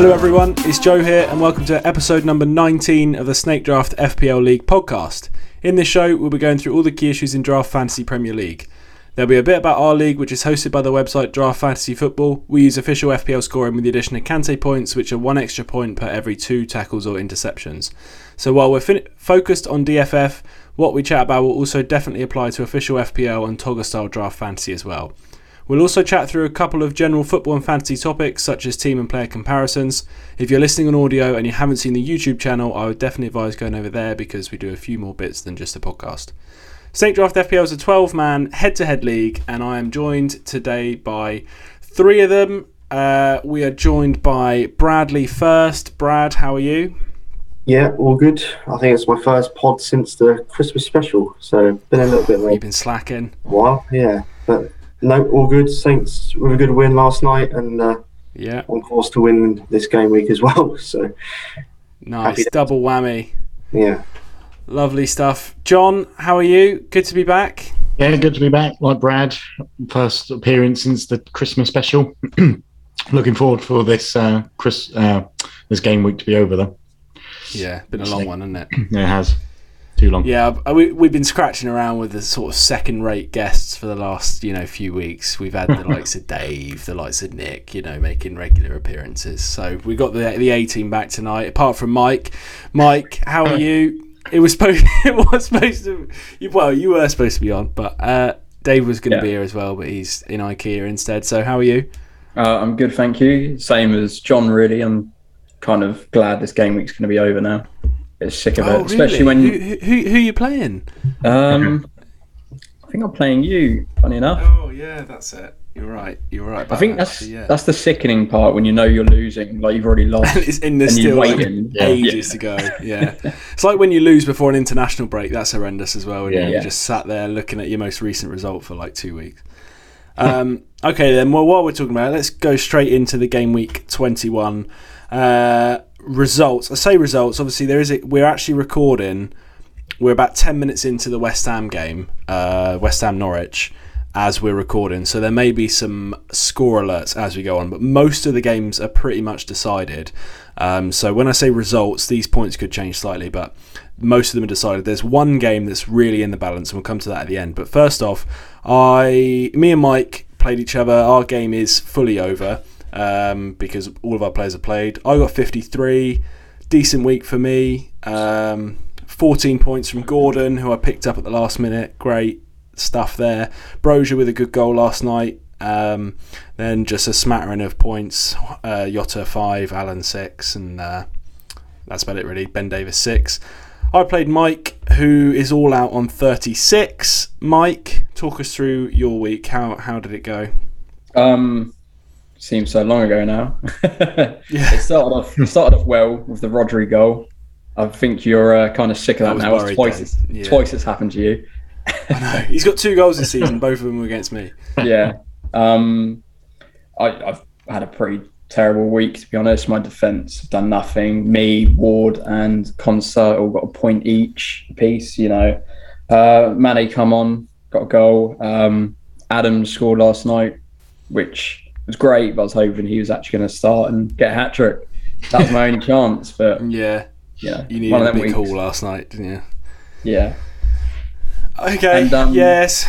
Hello, everyone. It's Joe here, and welcome to episode number 19 of the Snake Draft FPL League podcast. In this show, we'll be going through all the key issues in Draft Fantasy Premier League. There'll be a bit about our league, which is hosted by the website Draft Fantasy Football. We use official FPL scoring with the addition of Kante points, which are one extra point per every two tackles or interceptions. So while we're fin- focused on DFF, what we chat about will also definitely apply to official FPL and Togga style Draft Fantasy as well. We'll also chat through a couple of general football and fantasy topics, such as team and player comparisons. If you're listening on audio and you haven't seen the YouTube channel, I would definitely advise going over there because we do a few more bits than just a podcast. Snake Draft FPL is a 12 man head to head league, and I am joined today by three of them. Uh, we are joined by Bradley first. Brad, how are you? Yeah, all good. I think it's my first pod since the Christmas special, so been a little bit late. You've been slacking. Wow, yeah, but no, all good. Saints with a good win last night, and uh, Yeah, on course to win this game week as well. So nice. Double whammy. yeah, Lovely stuff. John, how are you? Good to be back. Yeah, good to be back. Like Brad, first appearance since the Christmas special. Looking forward for this uh, Chris uh, this game week to be over though. Yeah, been a long one, hasn't it? Yeah, it has too long. Yeah, we, we've been scratching around with the sort of second-rate guests for the last, you know, few weeks. We've had the likes of Dave, the likes of Nick, you know, making regular appearances. So we got the the A team back tonight. Apart from Mike, Mike, how are you? It was supposed it was supposed to. You, well, you were supposed to be on, but uh, Dave was going to Yeah. be here as well, but he's in IKEA instead. So how are you? Uh, I'm good, thank you. Same as John, really. I'm kind of glad this game week's going to be over now. Bit sick of it, especially when who, who, who who are you playing? um, I think I'm playing you. Funny enough, Oh yeah, that's it. You're right. You're right. I think that's actually, yeah. that's the sickening part when you know you're losing, like you've already lost. it's in the still you're like, waiting. Yeah. ages to go. Yeah, it's like when you lose before an international break. That's horrendous as well. Yeah. you Yeah. just sat there looking at your most recent result for like two weeks. Um, okay, then. Well, while we're talking about it, let's go straight into the game week twenty-one uh, results. I say results. Obviously, there is. A, we're actually recording. We're about ten minutes into the West Ham game, uh, West Ham Norwich, as we're recording. So there may be some score alerts as we go on, but most of the games are pretty much decided. Um, so when I say results, these points could change slightly, but most of them are decided. There's one game that's really in the balance, and we'll come to that at the end. But first off, I, me and Mike played each other. Our game is fully over um, because all of our players have played. I got 53, decent week for me. Um, 14 points from Gordon, who I picked up at the last minute. Great stuff there. Broja with a good goal last night. Um, then just a smattering of points. Uh, Yotta five, Allen six, and uh, that's about it really. Ben Davies six. I played Mike, who is all out on 36. Mike, talk us through your week. How how did it go? Um, seems so long ago now. Yeah. it started off it started off well with the Rodri goal. I think you're uh, kind of sick of I that now. Worried twice, it's, Yeah. twice it's happened to you. He's got two goals this season. Both of them were against me. yeah. Um, I, I've had a pretty terrible week to be honest. My defence have done nothing. Me, Ward, and Konsa all got a point each piece. You know, uh, Mane come on, got a goal. Um, Adams scored last night, which was great. But I was hoping he was actually going to start and get a hat trick. That was my only chance. But Yeah, yeah, you needed one a of them big weeks. haul last night, didn't you? Yeah. Okay. And, um, yes.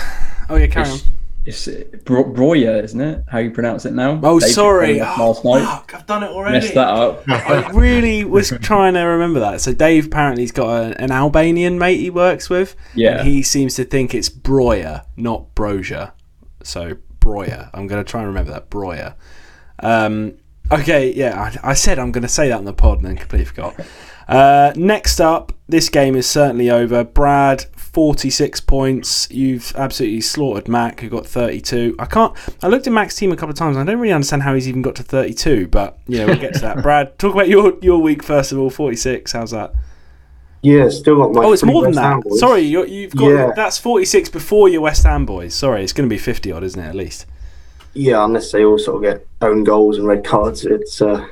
Oh yeah, carry on. It's, it's Bro- Broya, isn't it? How you pronounce it now? Oh, David sorry. Oh, Last night. fuck, I've done it already. Messed that up. I really was trying to remember that. So Dave apparently has got a, an Albanian mate he works with. Yeah. And he seems to think it's Broya, not Broja. So Broya. I'm going to try and remember that. Broya. Um, okay, yeah, I, I said I'm going to say that on the pod and then completely forgot. Uh, next up, this game is certainly over. Brad, 46 points. You've absolutely slaughtered Mac, who got 32. I can't. I looked at Mac's team a couple of times. I don't really understand how he's even got to 32, but you know we'll get to that. Brad, talk about your your week first of all. 46. How's that? Yeah, still got my. Oh, it's more than West Ham that. Sorry, you're, you've got Yeah. that's 46 before your West Ham boys. Sorry, it's going to be 50 odd, isn't it? At least. Yeah, unless they all sort of get own goals and red cards, it's uh,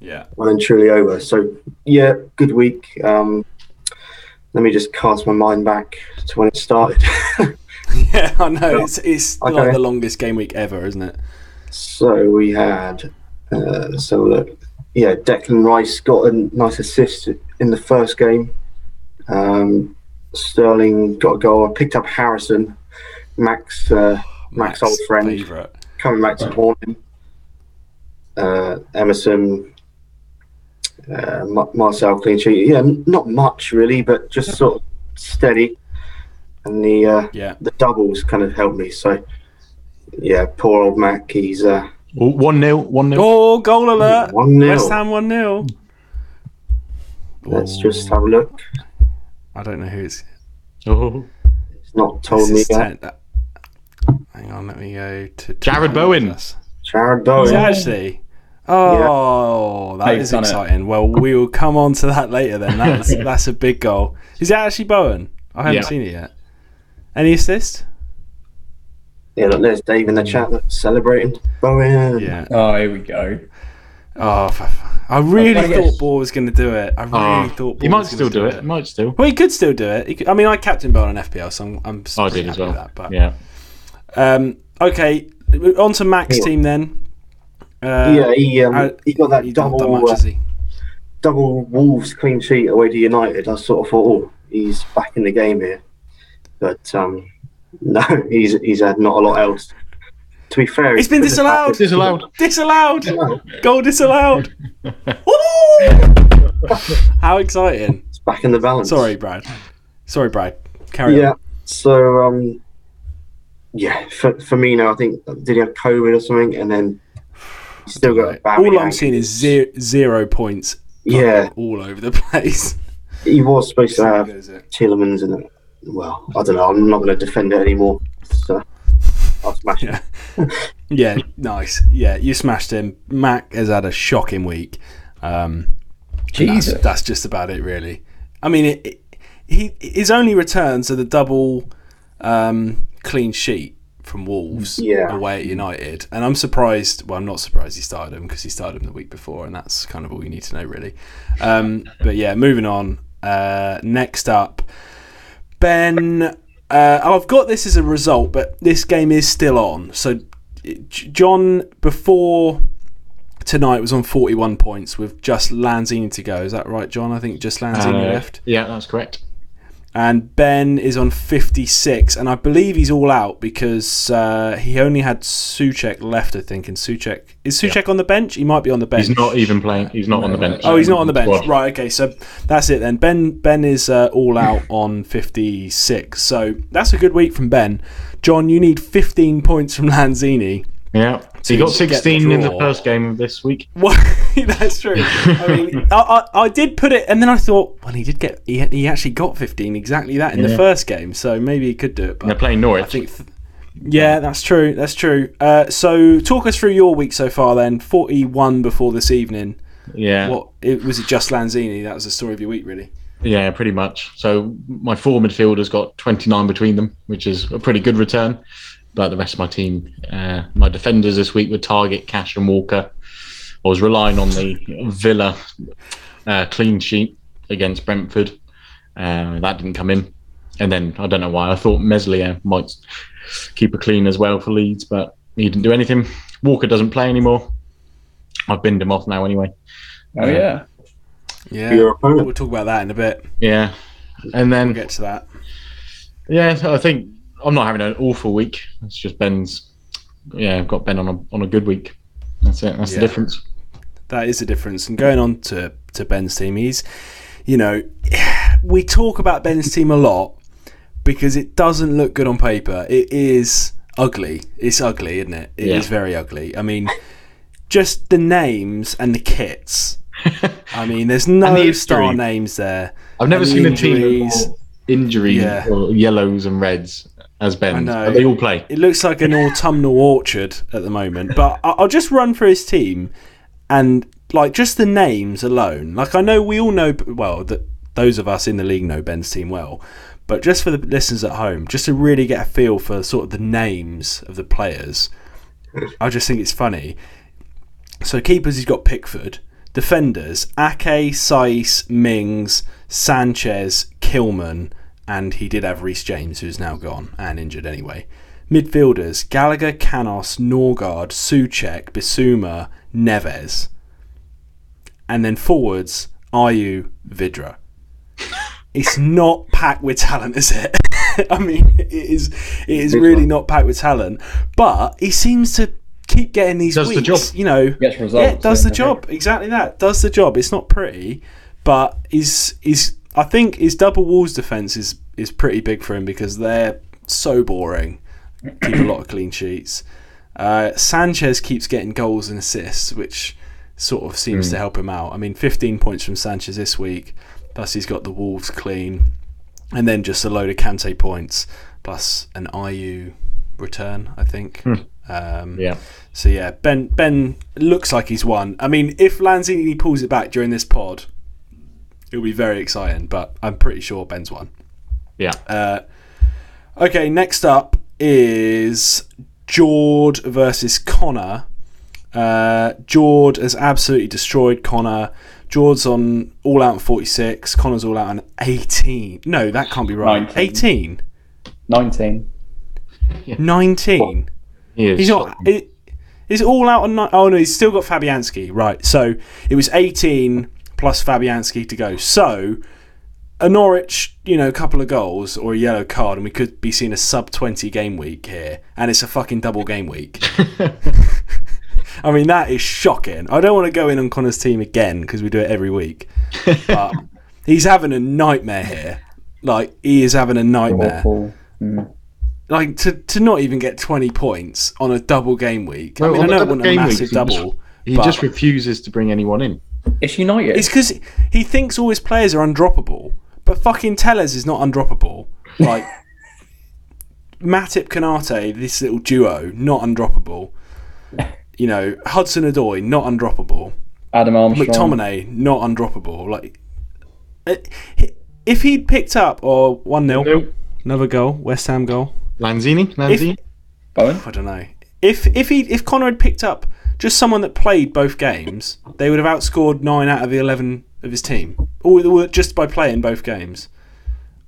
Yeah. well and truly over. So yeah, good week. Um, let me just cast my mind back to when it started. Yeah, I know. It's it's like the longest game week ever, isn't it? so we had. Uh, so look, yeah, Declan Rice got a nice assist in the first game. Um, Sterling got a goal. I picked up Harrison, Max, uh, Max, old friend, Favourite. coming back to haunt him. Uh, Emerson, uh, Ma- Marcel clean sheet. Yeah, not much really, but just sort of steady. And the uh, Yeah. the doubles kind of helped me. So yeah, poor old Mac. He's uh, One 0 one 0 Oh, goal alert! one West 0 Ham one 0 Let's just have a look. I don't know who it's. Oh. It's not told me yet. ten- hang on, let me go to Jarrod Bowen. Plus. Jarrod Is Bowen. it actually? Oh, that They've is done it. exciting. Well, we will come on to that later. Then that's that's a big goal. Is it actually Bowen? I haven't Yeah. seen it yet. Any assist? Yeah, look, there's Dave in the hmm. chat that's celebrating. Bowen. Yeah. Oh, here we go. Oh, f- f- I really trying to get- thought Ball was going to do it. I really Oh, thought Ball he might was still do it. He might still. Well, he could still do it. Could, I mean, I captain Bowen on FPL, so I'm, I'm I pretty did as well. with That, but, Yeah. Um, okay, on to Mac's Yeah. team then. Uh, yeah, he um, uh, he got that he don't double much, uh, he? double Wolves clean sheet away to United. I sort of thought, oh, he's back in the game here. But um, no, he's he's had not a lot else. To be fair, It's been he's disallowed. Disallowed. Disallowed. Goal disallowed. How exciting! It's back in the balance. Sorry, Brad. Sorry, Brad. Carry Yeah. on. So um, yeah, for for me now, I think did he have COVID or something, and then still got a bad. All I'm seeing is zero, zero points. Yeah, all over the place. he was supposed to have Goes. Tielemans and well, I don't know. I'm not going to defend it anymore. So I'll smash it. Yeah. yeah, nice. Yeah, you smashed him. Mac has had a shocking week. Um, that's, Jesus. that's just about it, really. I mean, it, it, he his only returns are the double um, clean sheet from Wolves Yeah. away at United, and I'm surprised. Well, I'm not surprised he started him because he started him the week before, and that's kind of all you need to know, really. Um, but yeah, moving on. Uh, next up, Ben. Uh, I've got this as a result, but this game is still on. So, John, before tonight, was on 41 points with just Lanzini to go. Is that right, John? I think just Lanzini Uh, left. Yeah, that's correct. And Ben is on 56, and I believe he's all out because uh, he only had Soucek left, I think. And Soucek is Soucek on the bench? He might be on the bench. He's not even playing. He's not on the bench. Oh, he's not on the bench. Squad. Right. Okay. So that's it then. Ben Ben is uh, all out on 56. So that's a good week from Ben. John, you need 15 points from Lanzini. Yeah. so He got get the 16 in the first game of this week. Well, that's true. I mean, I, I, I did put it, and then I thought, well, he did get, he, he actually got 15, exactly that in the first game. So maybe he could do it. And they're playing Norwich. I think, th- yeah, that's true. That's true. Uh, so talk us through your week so far. Then 41 before this evening. yeah. What it, was it? Just Lanzini? That was the story of your week, really. Yeah, pretty much. So my four midfielders got 29 between them, which is a pretty good return. But the rest of my team, uh, my defenders this week were Targett, Cash, and Walker. I was relying on the Villa uh, clean sheet against Brentford. Uh, that didn't come in. And then I don't know why. I thought Meslier might keep a clean as well for Leeds, but he didn't do anything. Walker doesn't play anymore. I've binned him off now anyway. Oh yeah. Yeah, Your we'll talk about that in a bit. Yeah. And then We'll get to that. Yeah, I think I'm not having an awful week. It's just Ben's. Yeah, I've got Ben on a on a good week. That's it. That's Yeah. the difference. That is the difference. And going on to, to Ben's team, he's, you know, we talk about Ben's team a lot because it doesn't look good on paper. It is ugly. It's ugly, isn't it? It is Yeah. very ugly. I mean, just the names and the kits. I mean, there's no the star names there. I've never And the seen a team with more injury Yeah. or yellows and reds as Ben. They all play. It looks like an autumnal orchard at the moment. But I'll just run through his team and like just the names alone. Like I know we all know well that those of us in the league know Ben's team well. But just for the listeners at home, just to really get a feel for sort of the names of the players, I just think it's funny. So keepers, he's got Pickford. Defenders, Ake, Saiss, Mings, Sanchez, Kilman, and he did have Reece James, who's now gone and injured anyway. Midfielders, Gallagher, Canos, Norgaard, Soucek, Bissouma, Neves. and then forwards, Ayew, Vydra. It's not packed with talent, is it? I mean, it is. It is really not packed with talent. But he seems to keep getting these Does the job. You know, Gets results. yeah, it does the I think. job exactly that. Does the job. It's not pretty, but is is I think his double walls defense is is pretty big for him because they're so boring. Keep a lot of clean sheets. Uh, Sanchez keeps getting goals and assists, which sort of seems to help him out. I mean, 15 points from Sanchez this week, plus he's got the Wolves clean, and then just a load of Kante points, plus an Ayew return, I think. Um, Yeah. so yeah, Ben Ben looks like he's won. I mean, if Lanzini pulls it back during this pod, it'll be very exciting. But I'm pretty sure Ben's won. Yeah. Uh, okay, next up is Jord versus Connor. Uh, Jord has absolutely destroyed Connor. Jord's on all out on 46. Connor's all out on 18. No, that can't be right. 19. 18. 19. 19. He is. He's not. It, is it all out on? ni- Oh no, he's still got Fabianski. Right. So it was 18 plus Fabianski to go. So a Norwich, you know, a couple of goals or a yellow card, and we could be seeing a sub 20 game week here, and it's a fucking double game week. I mean, that is shocking. I don't want to go in on Connor's team again because we do it every week, but he's having a nightmare here. Like he is having a nightmare Mm. like to, to not even get 20 points on a double game week. I Well, mean, I know the it double wasn't a game massive weeks, he just- double. He but just refuses to bring anyone in. It's United. it's because he thinks all his players are undroppable, but fucking Telles is not undroppable. Like Matip Konate, this little duo, not undroppable. You know, Hudson-Odoi, not undroppable. Adam Armstrong. McTominay, not undroppable. Like, uh, if he'd picked up or one 0 Nope. another goal, West Ham goal. Lanzini? Lanzini? Bowen. I don't know. If if he if Connor had picked up just someone that played both games, they would have outscored nine out of the eleven of his team, all just by playing both games.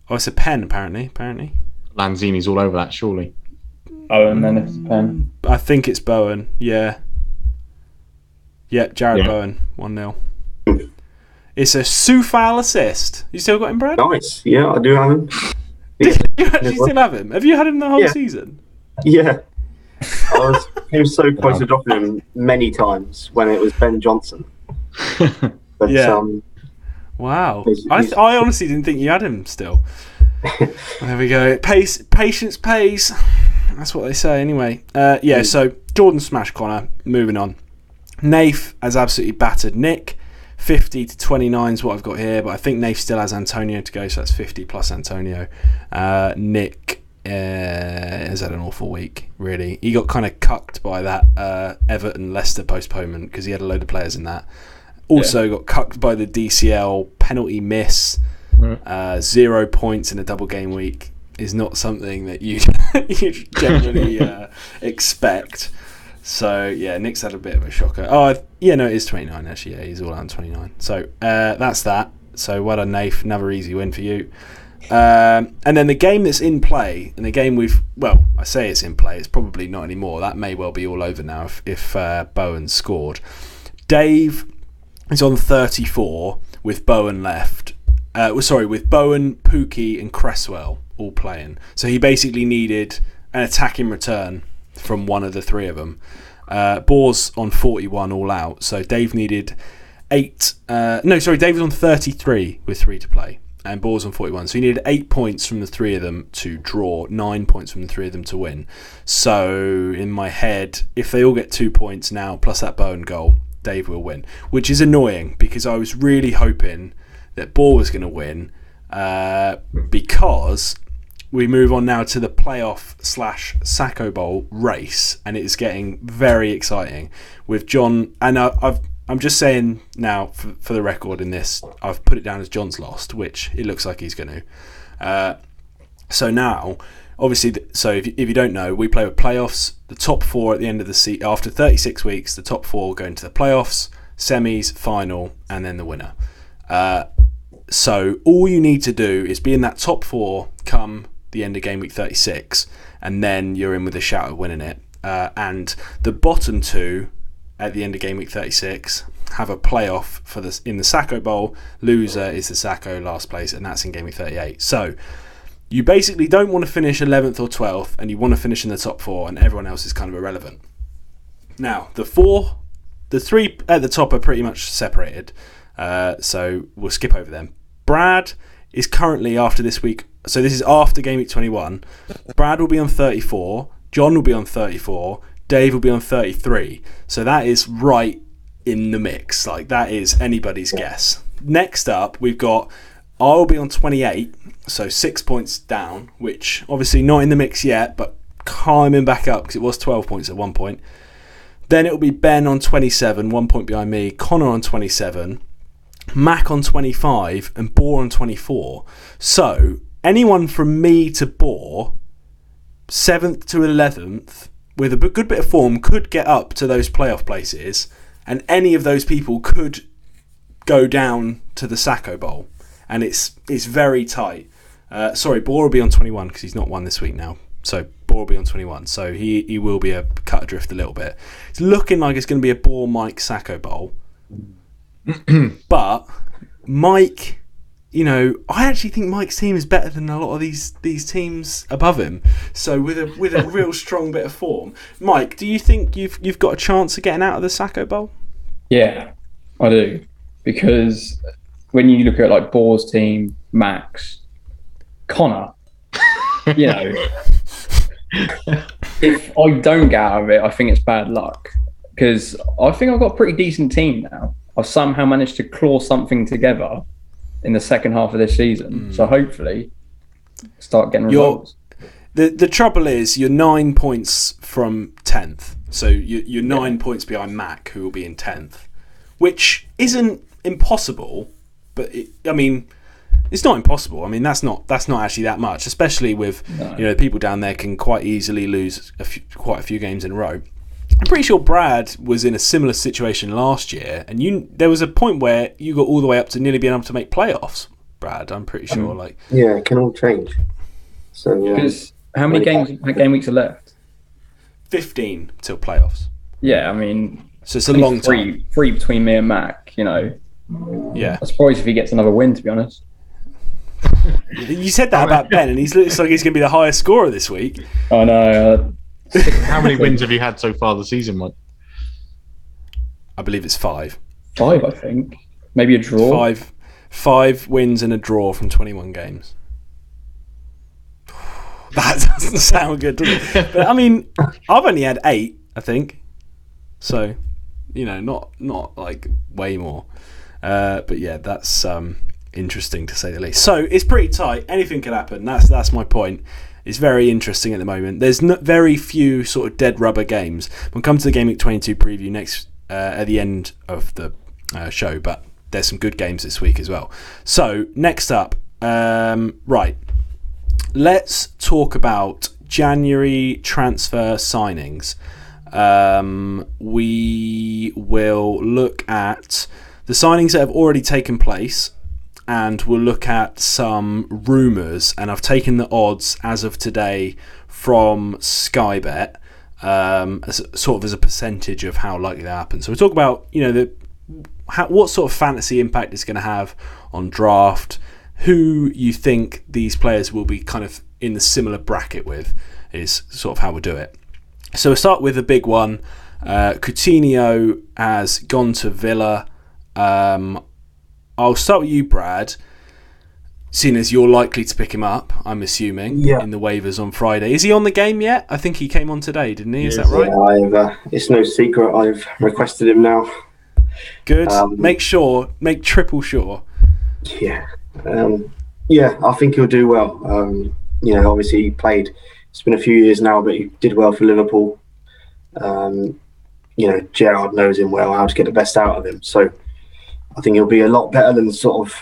Oh, it's a pen apparently. Apparently, Lanzini's all over that, surely. Oh, Bowen, then it's Pen. I think it's Bowen. Yeah. Yep, Jarrod Yeah. Bowen, one 0 It's a Sufal assist. You still got him, Brad? Nice. Yeah, I do have him. you actually still have him? Have you had him the whole Yeah. season? Yeah. I was he was so close to dropping him many times when it was Ben Johnson. But Yeah. um Wow. He's- I, he's- I honestly didn't think you had him still. there we go. Pace, patience pays. That's what they say anyway. Uh, yeah, so Jordan Smash Connor. Moving on. Nath has absolutely battered Nick. 50 to 29 is what I've got here, but I think Nath still has Antonio to go, so that's 50 plus Antonio. Uh, Nick uh, has had an awful week, really. He got kind of cucked by that uh, Everton Leicester postponement because he had a load of players in that. Also got cucked by the DCL penalty miss. Uh, zero points in a double game week is not something that you you generally uh, expect. So yeah, Nick's had a bit of a shocker. Oh I- yeah, no, it is twenty nine actually. Yeah, he's all out on twenty nine. So uh, that's that. So well done, Nath. Another easy win for you. Um, and then the game that's in play, and the game we've well, I say it's in play. It's probably not anymore. That may well be all over now if if uh, Bowen scored. Dave is on 34 with Bowen left. Uh, sorry, with Bowen, Pukki, and Cresswell all playing. So he basically needed an attacking return from one of the three of them. Uh, Boar's on 41 all out. So Dave needed eight. Uh, no, sorry, Dave was on 33 with three to play. And Boar's on 41. So you needed eight points from the three of them to draw, nine points from the three of them to win. So in my head, if they all get two points now, plus that Bowen goal, Dave will win. Which is annoying because I was really hoping that Ball was going to win uh, because we move on now to the playoff slash Sacco Bowl race, and it is getting very exciting with John. And I, I've I'm just saying now for, for the record in this, I've put it down as John's lost, which it looks like he's going to. Uh, so now, obviously, so if, you- if you don't know, we play with playoffs. The top four at the end of the season, after 36 weeks, the top four go into the playoffs, semis, final, and then the winner. Uh, so all you need to do is be in that top four come the end of game week 36, and then you're in with a shout of winning it. Uh, and the bottom two at the end of game week 36 have a playoff for this in the Sacco Bowl. Loser is the Sacco last place, and that's in game week 38. So you basically don't want to finish 11th or 12th, and you want to finish in the top four, and everyone else is kind of irrelevant. Now, the four, the three at the top are pretty much separated, uh, so we'll skip over them. Brad is currently after this week, so this is after game week 21. Brad will be on 34, John will be on 34, Dave will be on 33. So that is right in the mix. Like that is anybody's guess. Next up, we've got I'll be on 28, so six points down, which obviously not in the mix yet, but climbing back up because it was 12 points at one point. Then it'll be Ben on 27, one point behind me, Connor on 27, Mac on 25, and Boar on 24. So anyone from me to Boar, 7th to 11th, with a good bit of form, could get up to those playoff places, and any of those people could go down to the Sacco Bowl. And it's it's very tight. Uh, sorry, Boar will be on 21 because he's not won this week now. So Boar will be on 21. So he, he will be a cut adrift a little bit. It's looking like it's going to be a Boar Mike Sacco Bowl. but Mike, you know, I actually think Mike's team is better than a lot of these these teams above him. So with a with a real strong bit of form, Mike, do you think you've you've got a chance of getting out of the Sacco Bowl? Yeah, I do. Because when you look at like Boar's team, Max, Connor, you know, if I don't get out of it, I think it's bad luck. Because I think I've got a pretty decent team now. I've somehow managed to claw something together in the second half of this season. Mm. So hopefully, start getting You're- results. The the trouble is you're nine points from tenth, so you, you're nine points behind Mac, who will be in tenth, which isn't impossible. But it, I mean, it's not impossible. I mean, that's not that's not actually that much, especially with No. you know people down there can quite easily lose a few, quite a few games in a row. I'm pretty sure Brad was in a similar situation last year, and you there was a point where you got all the way up to nearly being able to make playoffs. Brad, I'm pretty um, sure. like Yeah, it can all change. So yeah, Because how many games, how game weeks are left? 15 till playoffs. Yeah, I mean, So it's a long time. three, three between me and Mac. You know, Yeah. I'm surprised if he gets another win. To be honest. You said that about Ben, and he looks like he's going to be the highest scorer this week. I know. Uh, How many wins have you had so far this season, Mike? I believe it's five. five, I think. Maybe a draw. Five, five wins and a draw from 21 games. That doesn't sound good, does it? But I mean, I've only had eight, I think. So, you know, not not like way more. Uh, but yeah, that's um, interesting to say the least. So it's pretty tight. Anything can happen. That's that's my point. It's very interesting at the moment. There's no, very few sort of dead rubber games. We'll come to the Game Week 22 preview next uh, at the end of the uh, show, but there's some good games this week as well. So next up, um, right, let's talk about January transfer signings. Um, we will look at the signings that have already taken place and we'll look at some rumours. And I've taken the odds as of today from Skybet, um, as, sort of as a percentage of how likely that happens. So we'll talk about you know the how, what sort of fantasy impact it's going to have on draft, who you think these players will be kind of in the similar bracket with, is sort of how we'll do it. So we'll start with the big one. Uh, Coutinho has gone to Villa. Um, I'll start with you, Brad. Seeing as you're likely to pick him up, I'm assuming Yeah. in the waivers on Friday. Is he on the game yet? I think he came on today, didn't he? Is Yes. that right? yeah, I've, uh, it's no secret. I've requested him now. Good. Um, make sure, make triple sure. Yeah, um, yeah, I think he'll do well. Um, you know, obviously he played. It's been a few years now, but he did well for Liverpool. Um, you know, Gerrard knows him well, how to get the best out of him. So I think he'll be a lot better than sort of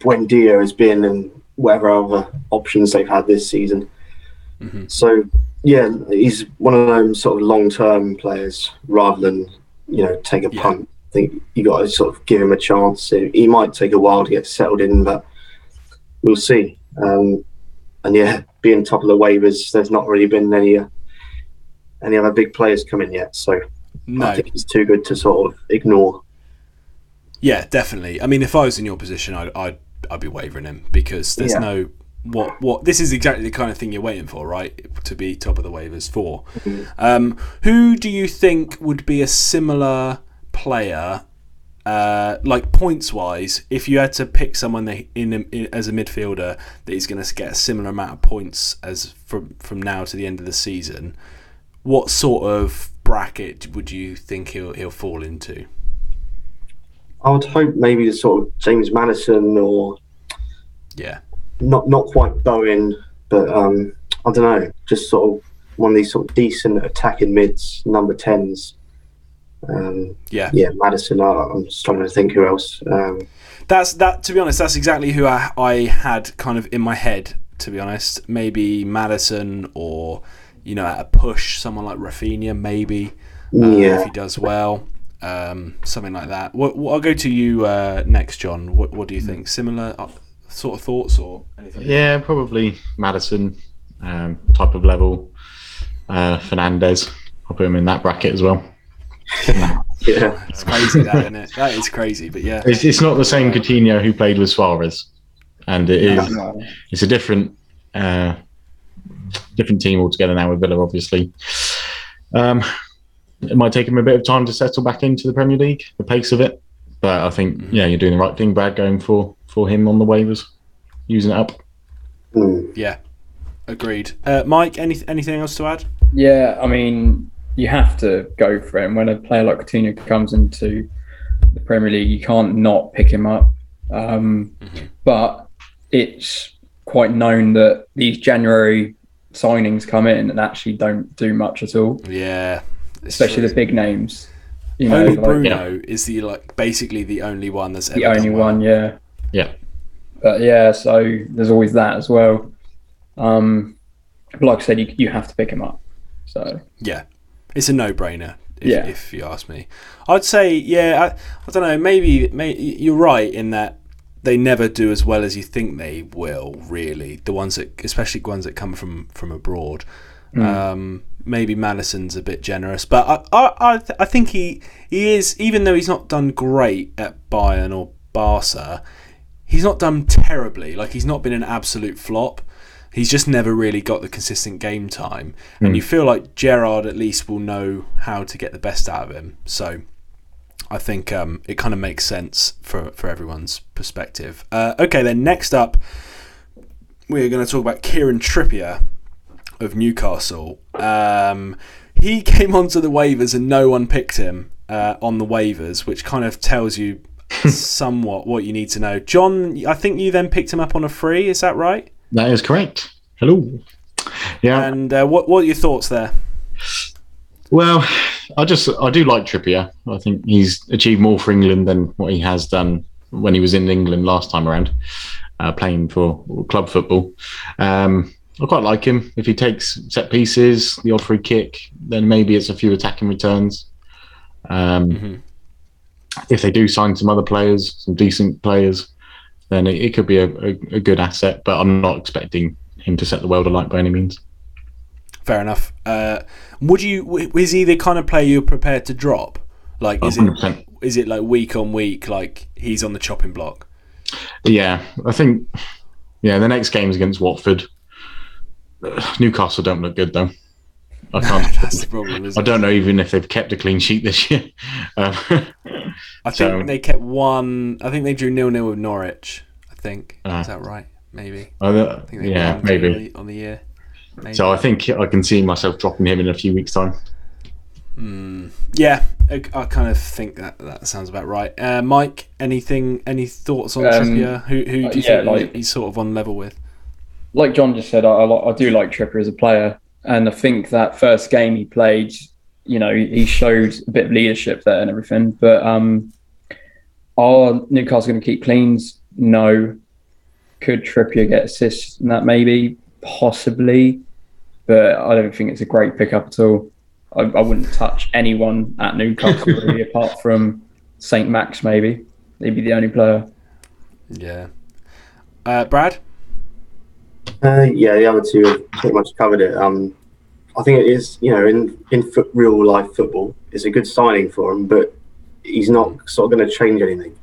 Buendia has been and whatever other options they've had this season. Mhm. So yeah, he's one of those sort of long-term players rather than you know take a Yeah. punt. I think you got to sort of give him a chance. He might take a while to get settled in, but we'll see. Um, and yeah, being top of the waivers, there's not really been any uh, any other big players coming yet. So No. I think he's too good to sort of ignore. Yeah, definitely. I mean, if I was in your position, I'd I'd, I'd be wavering him because there's Yeah. no what what this is exactly the kind of thing you're waiting for, right? To be top of the waivers for. Um, who do you think would be a similar player, uh, like points wise, if you had to pick someone that in, in as a midfielder that is going to get a similar amount of points as from from now to the end of the season? What sort of bracket would you think he'll he'll fall into? I would hope maybe the sort of James Maddison or Yeah. not not quite Bowen, but um, I don't know, just sort of one of these sort of decent attacking mids, number tens. Um, Yeah. yeah, Maddison. I, I'm just trying to think who else. Um, That's that. To be honest, that's exactly who I, I had kind of in my head. To be honest, maybe Maddison or you know at a push someone like Raphinha, maybe uh, yeah, if he does well, um, something like that. What, what, I'll go to you uh, next, John. What, what do you think? Similar uh, sort of thoughts or anything? Yeah, probably Maddison um, type of level. Uh, Fernandes, I'll put him in that bracket as well. yeah, It's crazy, that isn't it? That is crazy, but yeah, It's, it's not the same Coutinho who played with Suarez, and it is No. it's a different uh, different team altogether now with Villa, obviously. Um, it might take him a bit of time to settle back into the Premier League, the pace of it. But I think, yeah, you're doing the right thing, Brad, going for for him on the waivers, using it up. Mm. yeah, agreed. Uh, Mike, any anything else to add? Yeah, I mean, you have to go for him. When a player like Coutinho comes into the Premier League, you can't not pick him up. Um, But it's quite known that these January signings come in and actually don't do much at all, Yeah, it's especially true. the big names. You know, only like Bruno is the like basically the only one that's ever the only done well. one, yeah. Yeah. But yeah, so there's always that as well. Um, but like I said, you, you have to pick him up. So Yeah, it's a no-brainer. If, Yeah. if you ask me, I'd say yeah. I, I don't know. Maybe, maybe you're right in that they never do as well as you think they will. Really, the ones that, especially ones that come from from abroad. Um, maybe Maddison's a bit generous, but I I, I, th- I think he he is even though he's not done great at Bayern or Barca, he's not done terribly. Like he's not been an absolute flop. He's just never really got the consistent game time, and you feel like Gerrard at least will know how to get the best out of him. So, I think um, it kind of makes sense for for everyone's perspective. Uh, okay, then next up, we're going to talk about Kieran Trippier of Newcastle. Um, he came onto the waivers and no one picked him uh, on the waivers, which kind of tells you somewhat what you need to know. John, I think you then picked him up on a free. Is that right? That is correct. Hello. Yeah. And uh, what what are your thoughts there? Well, I just I do like Trippier. I think he's achieved more for England than what he has done when he was in England last time around, uh, playing for club football. Um, I quite like him. If he takes set pieces, the odd free kick, then maybe it's a few attacking returns. Um, Mhm. If they do sign some other players, some decent players, then it, it could be a, a, a good asset. But I'm not expecting him to set the world alight by any means. Fair enough. Uh, would you? Is he the kind of player you're prepared to drop? Like, is it 100%. is it like week on week? Like he's on the chopping block. Yeah, I think. Yeah, the next game's against Watford. Uh, Newcastle don't look good though. I That's the can't. problem. Isn't I don't know even if they've kept a clean sheet this year. Uh, I think so- they kept one. I think they drew nil nil with Norwich. I think Ah. is that right? Maybe. uh, I think they yeah, maybe. on the- year. Maybe. So I think I can see myself dropping him in a few weeks' time. Hmm. Yeah, I, I kind of think that that sounds about right. Uh, Mike, anything? Any thoughts on Um, Trippier? Who who do you uh, think like- he's sort of on level with? Like John just said, I, I, I do like Trippier as a player, and I think that first game he played, you know, he showed a bit of leadership there and everything. But um, are Newcastle going to keep cleans? No. Could Trippier get assists in that? Maybe, possibly, but I don't think it's a great pickup at all. I, I wouldn't touch anyone at Newcastle really, apart from Saint Max. Maybe he'd be the only player. Yeah. Uh, Brad. Uh, yeah, the other two have pretty much covered it. Um, I think it is, you know, in in fo- real life football, it's a good signing for him, but he's not sort of going to change anything.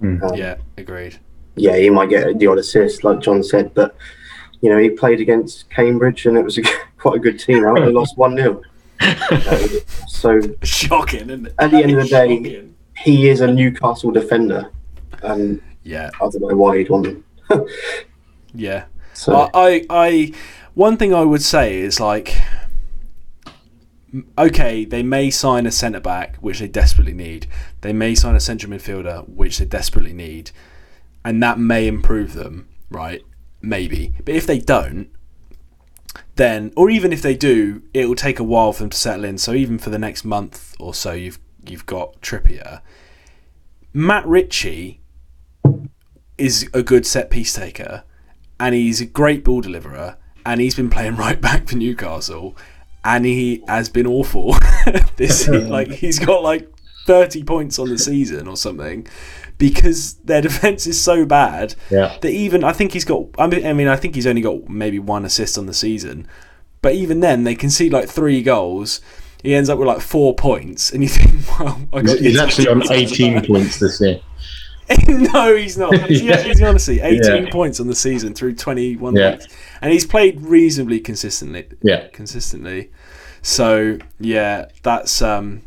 Um, Yeah, agreed. yeah, he might get the odd assist, like John said, but you know, he played against Cambridge and it was a, quite a good team. Right? They lost one 0 So Shocking, isn't it? At the end of the day- Shocking. he is a Newcastle defender, and yeah, I don't know why he'd want him. yeah. So I, I, one thing I would say is like, okay, they may sign a centre back, which they desperately need. They may sign a central midfielder, which they desperately need, and that may improve them, right? Maybe, but if they don't, then, or even if they do, it will take a while for them to settle in. So even for the next month or so, you've you've got Trippier. Matt Ritchie is a good set piece taker and he's a great ball deliverer, and he's been playing right back for Newcastle, and he has been awful this like he's got like thirty points on the season or something because their defense is so bad Yeah. that even I think he's got I mean, I mean I think he's only got maybe one assist on the season, but even then they concede like three goals. He ends up with like four points, and you think, well, I He's, got he's actually on 18 points this year. no, he's not. He's, Yeah. he's honestly 18 Yeah. points on the season through 21 Yeah. weeks. And he's played reasonably consistently. Yeah. Consistently. So, yeah, that's um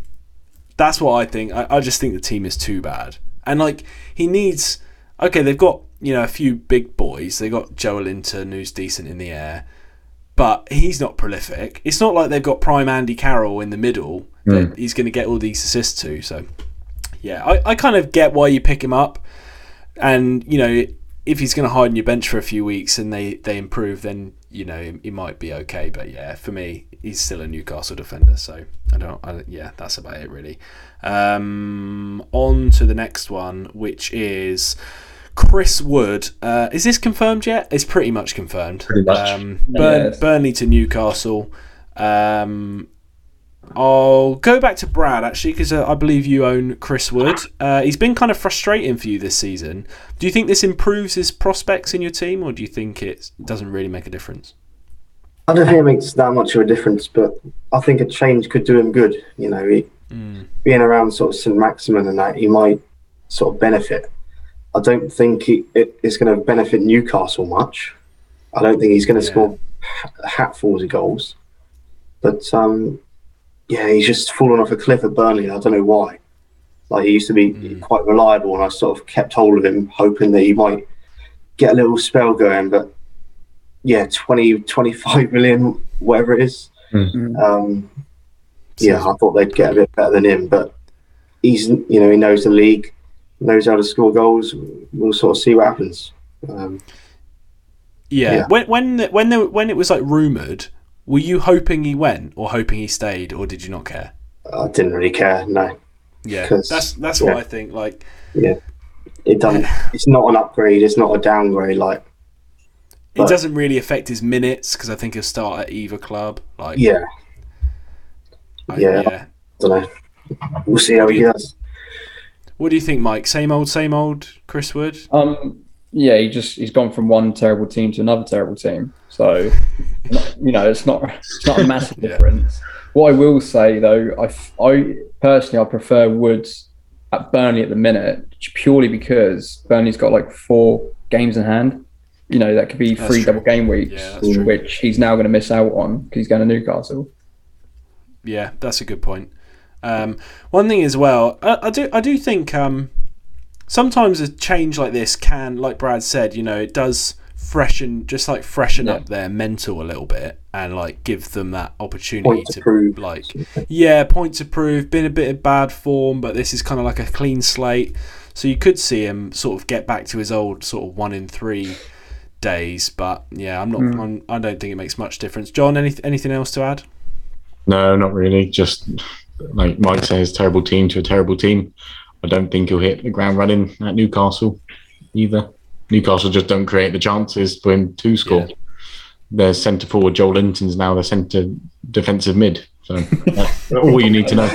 that's what I think. I, I just think the team is too bad. And like he needs okay, they've got, you know, a few big boys. They got Joelinton who's decent in the air. But he's not prolific. It's not like they've got prime Andy Carroll in the middle that he's going to get all these assists to. So, yeah, I, I kind of get why you pick him up. And, you know, if he's going to hide on your bench for a few weeks and they, they improve, then, you know, he, might be okay. But yeah, for me, he's still a Newcastle defender. So I don't, I, yeah, that's about it really. Um, on to the next one, which is Chris Wood. Uh, is this confirmed yet? It's pretty much confirmed. Pretty much. Um, Burn. Burnley to Newcastle. Um, I'll go back to Brad actually because uh, I believe you own Chris Wood. Uh, he's been kind of frustrating for you this season. Do you think this improves his prospects in your team, or do you think it doesn't really make a difference? I don't think it makes that much of a difference, but I think a change could do him good. You know, he, being around sort of St Maximin and that, he might sort of benefit. I don't think he, it is going to benefit Newcastle much. I don't think he's going to Yeah. score ha- hatfuls of goals. But um, yeah, he's just fallen off a cliff at Burnley. I don't know why. Like he used to be quite reliable, and I sort of kept hold of him, hoping that he might get a little spell going. But yeah, 20, 25 million, whatever it is. Um, yeah, I thought they'd get a bit better than him, but he's you know he knows the league, knows how to score goals. We'll sort of see what happens. Um, Yeah. Yeah. When when when the, when it was like rumored, were you hoping he went, or hoping he stayed, or did you not care? I didn't really care. No, Yeah, 'Cause- that's that's yeah. what I think. Like, yeah, it doesn't. It's not an upgrade. It's not a downgrade. Like it doesn't really affect his minutes because I think he'll start at either club. Like, yeah, I- yeah. yeah. I don't know. We'll see how he does. What do you think, Mike? Same old, same old, Chris Wood. Um, yeah, he just he's gone from one terrible team to another terrible team. So, not- you know, it's not it's not a massive Yeah. difference. What I will say though, I I personally I prefer Woods at Burnley at the minute purely because Burnley's got like four games in hand. You know, that could be That's three true. double game weeks, Yeah, which he's now going to miss out on because he's going to Newcastle. Yeah, that's a good point. Um, one thing as well, I, I do I do think um, sometimes a change like this can, like Brad said, you know, it does freshen, just like freshen Yeah. up their mental a little bit, and like give them that opportunity Point to to prove. like, yeah, point to prove. Been a bit of bad form, but this is kind of like a clean slate. So you could see him sort of get back to his old sort of one in three days. But yeah, I'm not. Hmm. I'm, I don't think it makes much difference. John, any, anything else to add? No, not really. Just like Mike says, terrible team to a terrible team. I don't think he'll hit the ground running at Newcastle either. Newcastle just don't create the chances for him to score. Yeah. Their centre forward, Joelinton's now the centre defensive mid. So that's all you need to know.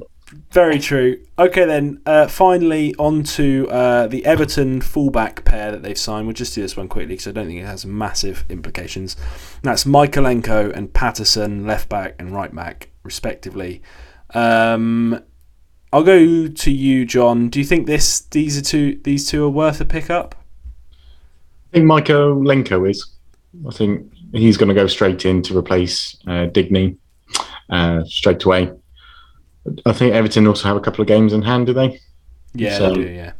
Very true. Okay, then. Uh, finally, on to uh, the Everton fullback pair that they've signed. We'll just do this one quickly because I don't think it has massive implications. That's Mykolenko and Patterson, left back and right back, respectively. Um, I'll go to you, John. Do you think this these are two these two are worth a pickup? I think Michael Lenko is. I think he's going to go straight in to replace uh, Digne uh, straight away. I think Everton also have a couple of games in hand, do they? Yeah, So- they do. Yeah.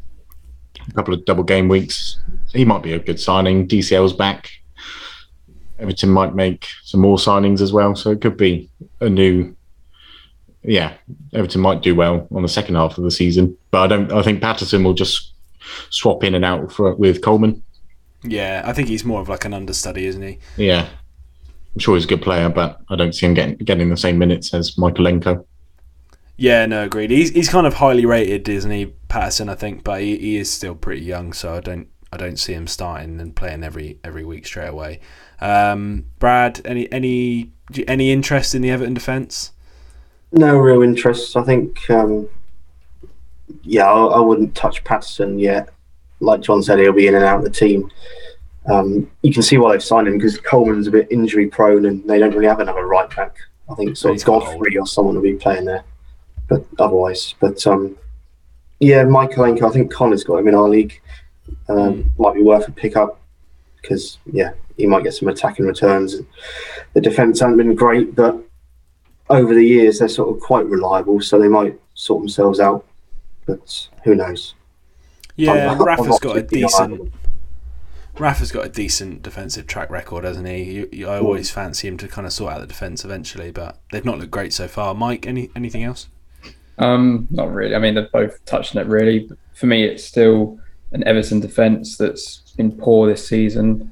A couple of double game weeks. He might be a good signing. DCL's back. Everton might make some more signings as well, so it could be a new. Yeah, Everton might do well on the second half of the season, but I don't. I think Patterson will just swap in and out for with Coleman. Yeah, I think he's more of like an understudy, isn't he? Yeah, I'm sure he's a good player, but I don't see him getting getting the same minutes as Mykolenko. Yeah, no, agreed. He's he's kind of highly rated, isn't he, Patterson? I think, but he, he is still pretty young, so I don't I don't see him starting and playing every every week straight away. Um, Brad, any any any interest in the Everton defence? No real interest. I think, um, yeah, I, I wouldn't touch Patterson yet. Like John said, he'll be in and out of the team. Um, you can see why they've signed him because Coleman's a bit injury prone and they don't really have another right back. I think of got Godfrey or someone will be playing there, but otherwise, but um, yeah, Mykolenko. I think Connor's got him in our league. Um, Might be worth a pickup because yeah, he might get some attacking returns. The defence hasn't been great, but over the years they're sort of quite reliable, so they might sort themselves out. But who knows? Yeah, I'm- I'm got a keeping an eye on decent them. Rafa's got a decent defensive track record, hasn't he? You, you, I always fancy him to kind of sort out the defence eventually, but they've not looked great so far. Mike, any anything else? Um, not really. I mean, they've both touched on it really. But for me, it's still an Everton defence that's been poor this season.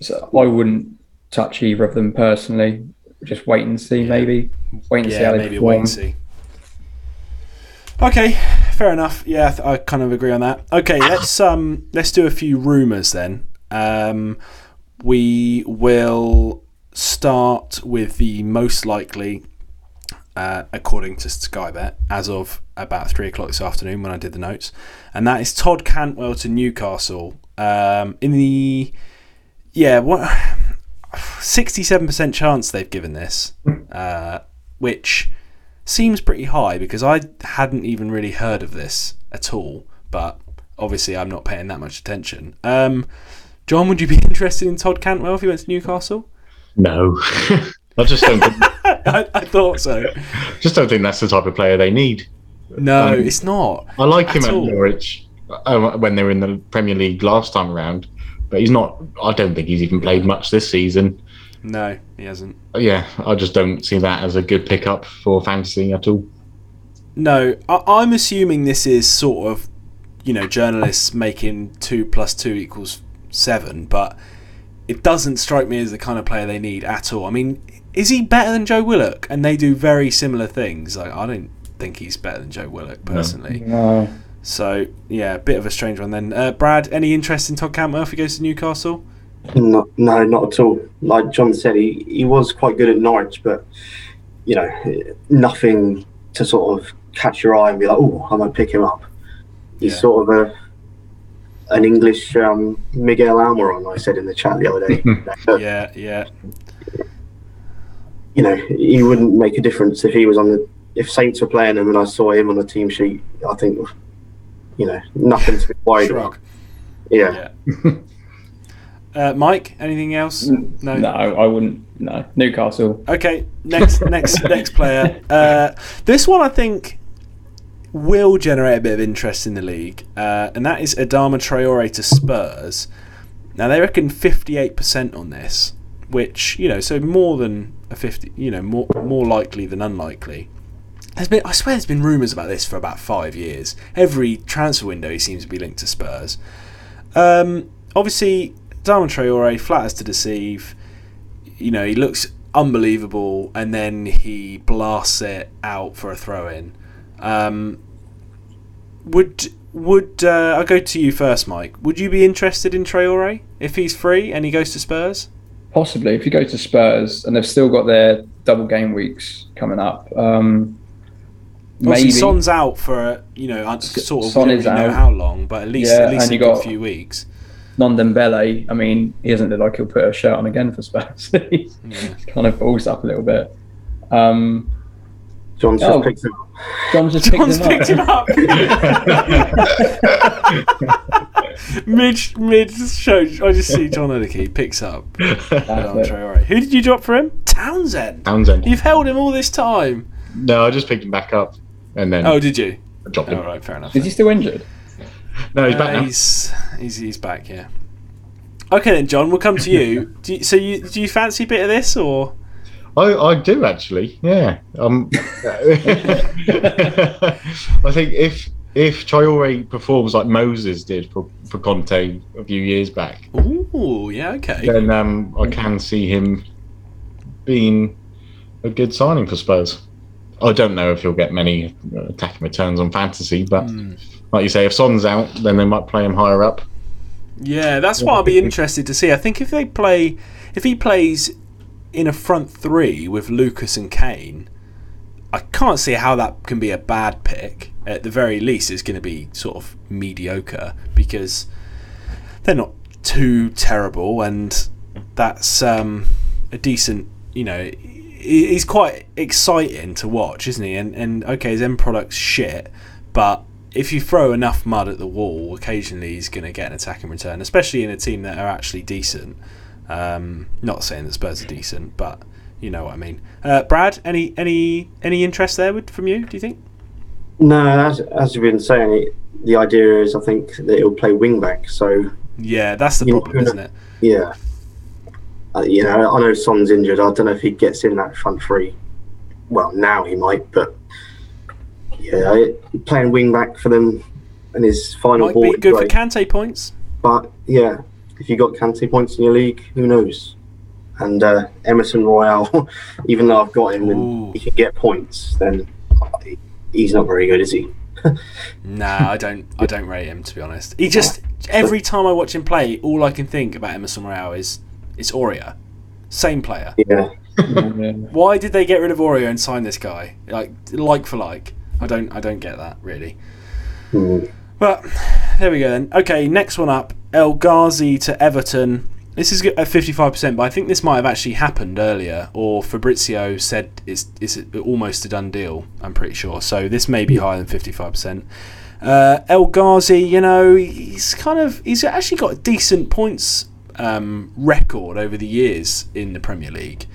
So I wouldn't touch either of them personally. Just wait and see, Yeah. maybe. Wait and see how they maybe perform. wait and see. Okay, fair enough. Yeah, I, I kind of agree on that. Okay, let's um let's do a few rumors then. Um, we will start with the most likely, uh, according to Skybet, as of about three o'clock this afternoon when I did the notes, and that is Todd Cantwell to Newcastle. Um, in the yeah, what sixty-seven percent chance they've given this, uh, which seems pretty high because I hadn't even really heard of this at all. But obviously, I'm not paying that much attention. Um, John, would you be interested in Todd Cantwell if he went to Newcastle? No, I just don't. think, I, I thought so. just don't think that's the type of player they need. No, Um, it's not. I like him At. Norwich uh, when they were in the Premier League last time around, but he's not. I don't think he's even played much this season. No, he hasn't. Yeah, I just don't see that as a good pickup for fantasy at all. No, I, I'm assuming this is sort of, you know, journalists making two plus two equals seven, but it doesn't strike me as the kind of player they need at all. I mean, is he better than Joe Willock? And they do very similar things. Like I don't think he's better than Joe Willock personally. No. So yeah, a bit of a strange one then. Uh, Brad, any interest in Todd Cantwell if he goes to Newcastle? No, no, not at all. Like John said, he, he was quite good at Norwich, but you know, nothing to sort of catch your eye and be like, oh, I might pick him up. He's Yeah. sort of a an English um, Miguel Almiron. I said in the chat the other day. But, Yeah, yeah. you know, he wouldn't make a difference if he was on the. If Saints were playing him and I saw him on the team sheet, I think, you know, nothing to be worried about. Yeah. Yeah. uh, Mike, anything else? No. No, I wouldn't. No, Newcastle. Okay, next next next player. Uh, this one I think will generate a bit of interest in the league, uh, and that is Adama Traore to Spurs. Now they reckon fifty eight percent on this, which you know, so more than a fifty, you know, more more likely than unlikely. There's been, I swear, there's been rumours about this for about five years. Every transfer window, he seems to be linked to Spurs. Um, obviously, Adama Traore flatters to deceive you know, he looks unbelievable, and then he blasts it out for a throw in. Um, would would uh, I'll go to you first, Mike? Would you be interested in Traore if he's free and he goes to Spurs? Possibly, if you go to Spurs and they've still got their double game weeks coming up. Um, maybe. Son's out for you know un- sort of Son we don't is really know out. how long, but at least Yeah, at least and a you good got- few weeks. Ndombele, I mean, he doesn't look like he'll put a shirt on again for Spurs. He's Yeah. kind of balls up a little bit. Um, John's just Oh. picked him. Up. John's just John's picked him up. picked him up mid mid show. I just see John Odenkey picks up That's it. Traore. Who did you drop for him? Townsend. Townsend. You've held him all this time. No, I just picked him back up and then Oh, did you? dropped him. All right, fair enough. Is he still injured? No, he's back Uh, now. He's, he's he's back. Yeah. Okay then, John. We'll come to you. Do you, so you do you fancy a bit of this or? I, I do actually, yeah. Um, I think if if Traore performs like Moses did for, for Conte a few years back, Ooh, yeah, okay. then um, I can see him being a good signing for Spurs. I don't know if he'll get many uh, attacking returns on fantasy, but Hmm. like you say, if Son's out, then they might play him higher up. Yeah, that's what I'll be interested to see. I think if they play, if he plays in a front three with Lucas and Kane, I can't see how that can be a bad pick. At the very least, it's going to be sort of mediocre because they're not too terrible, and that's um, a decent. You know, he's quite exciting to watch, isn't he? And and okay, his end product's shit, but if you throw enough mud at the wall, occasionally he's going to get an attacking return, especially in a team that are actually decent. Um, not saying that Spurs are decent, but you know what I mean. Uh, Brad, any any any interest there with, from you? Do you think? No, as, as you've been saying, it, the idea is I think that he'll play wing back. So Yeah, that's the problem, isn't it? yeah, uh, you know, I know Son's injured. I don't know if he gets in that front three. Well, now he might, but yeah, playing wing back for them and his final Might ball. be good for great. Kante points. But yeah, if you got Kante points in your league, who knows? And uh, Emerson Royal, even though I've got him Ooh. and he can get points, then he's not very good, is he? Nah, I don't. I don't rate him to be honest. He just every time I watch him play, all I can think about Emerson Royal is it's Aurier, same player. Yeah. Yeah. Why did they get rid of Aurier and sign this guy? Like like for like. I don't. I don't get that really. Mm. But there we go then. Okay, next one up. El Ghazi to Everton. This is at fifty-five percent, but I think this might have actually happened earlier, or Fabrizio said it's it's almost a done deal. I'm pretty sure. So this may be higher than fifty-five percent. Uh, El Ghazi, you know, he's kind of he's actually got decent points um, record over the years in the Premier League.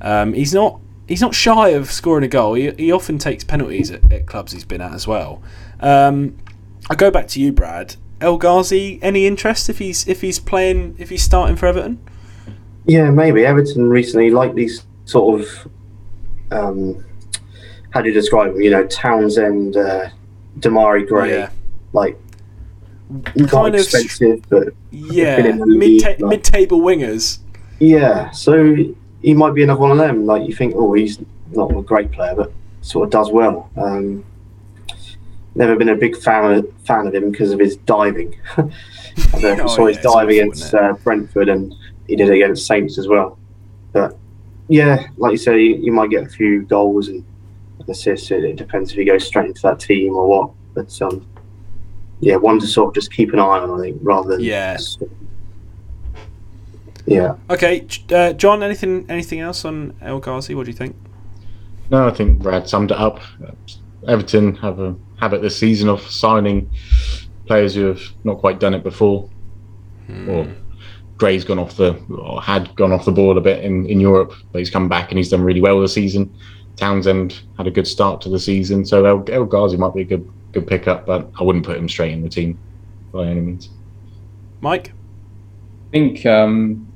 Um, he's not he's not shy of scoring a goal. He, he often takes penalties at, at clubs he's been at as well. Um, I go back to you, Brad. El Ghazi, any interest if he's if he's playing if he's starting for Everton? Yeah, maybe Everton recently like these sort of um, how do you describe them? You know, Townsend, uh, Demarai Gray, Yeah, like Kind of expensive, but yeah, been in the mid ta- like- mid table wingers. yeah. So he might be another one of them. Like you think, oh, he's not a great player, but sort of does well. Um, never been a big fan of, fan of him because of his diving. I don't know if you Oh, saw his yeah, dive against uh, Brentford, and he did it against Saints as well. But yeah, like you say, you, you might get a few goals and assists. It, it depends if he goes straight into that team or what. But um, yeah, one to sort of just keep an eye on, I think, rather than Yeah. yeah. Okay, uh, John, anything anything else on El Ghazi? What do you think? No, I think Brad summed it up. Everton have a habit this season of signing players who have not quite done it before. Or Gray's gone off the or had gone off the board a bit in, in Europe, but he's come back and he's done really well this season. Townsend had a good start to the season, so El, El Ghazi might be a good good pickup, but I wouldn't put him straight in the team by any means. Mike? I think, um,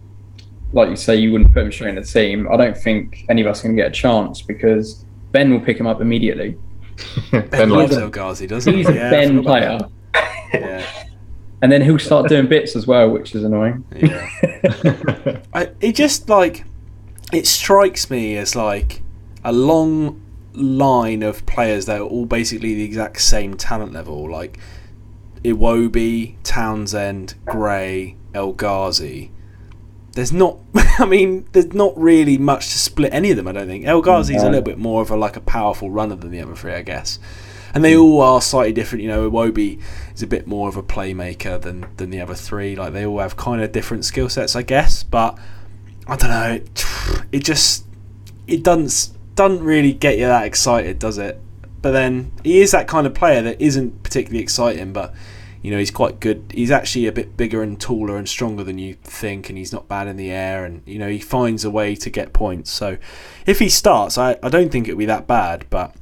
like you say, you wouldn't put him straight in the team. I don't think any of us can get a chance because Ben will pick him up immediately. Ben, Ben loves likes El Ghazi, doesn't he? He's a Yeah, Ben player. Yeah. and then he'll start doing bits as well, which is annoying. Yeah. I, it just like it strikes me as like a long line of players that are all basically the exact same talent level, like Iwobi, Townsend, Gray, El Ghazi. there's not. I mean, there's not really much to split any of them. I don't think El Ghazi's a little bit more of a like a powerful runner than the other three, I guess. And they all are slightly different. You know, Iwobi is a bit more of a playmaker than than the other three. Like they all have kind of different skill sets, I guess. But I don't know. It, it just it doesn't doesn't really get you that excited, does it? But then he is that kind of player that isn't particularly exciting, but you know he's quite good. He's actually a bit bigger and taller and stronger than you think, and he's not bad in the air, and you know he finds a way to get points. So if he starts, I, I don't think it'll be that bad, but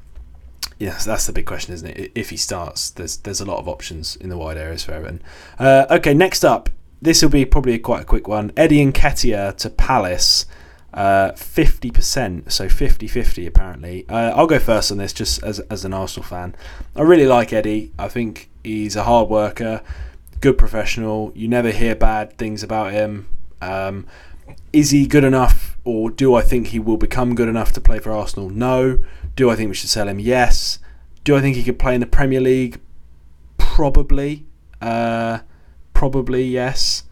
yes, that's the big question, isn't it? If he starts, there's there's a lot of options in the wide areas for Everton. Uh, okay, next up, this will be probably a quite a quick one. Eddie Nketiah to Palace. Uh, 50%, so 50 50 apparently. Uh, I'll go first on this just as, as an Arsenal fan. I really like Eddie. I think he's a hard worker, good professional. You never hear bad things about him. Um, is he good enough, or do I think he will become good enough to play for Arsenal? No. Do I think we should sell him? Yes. Do I think he could play in the Premier League? Probably. Uh, probably yes,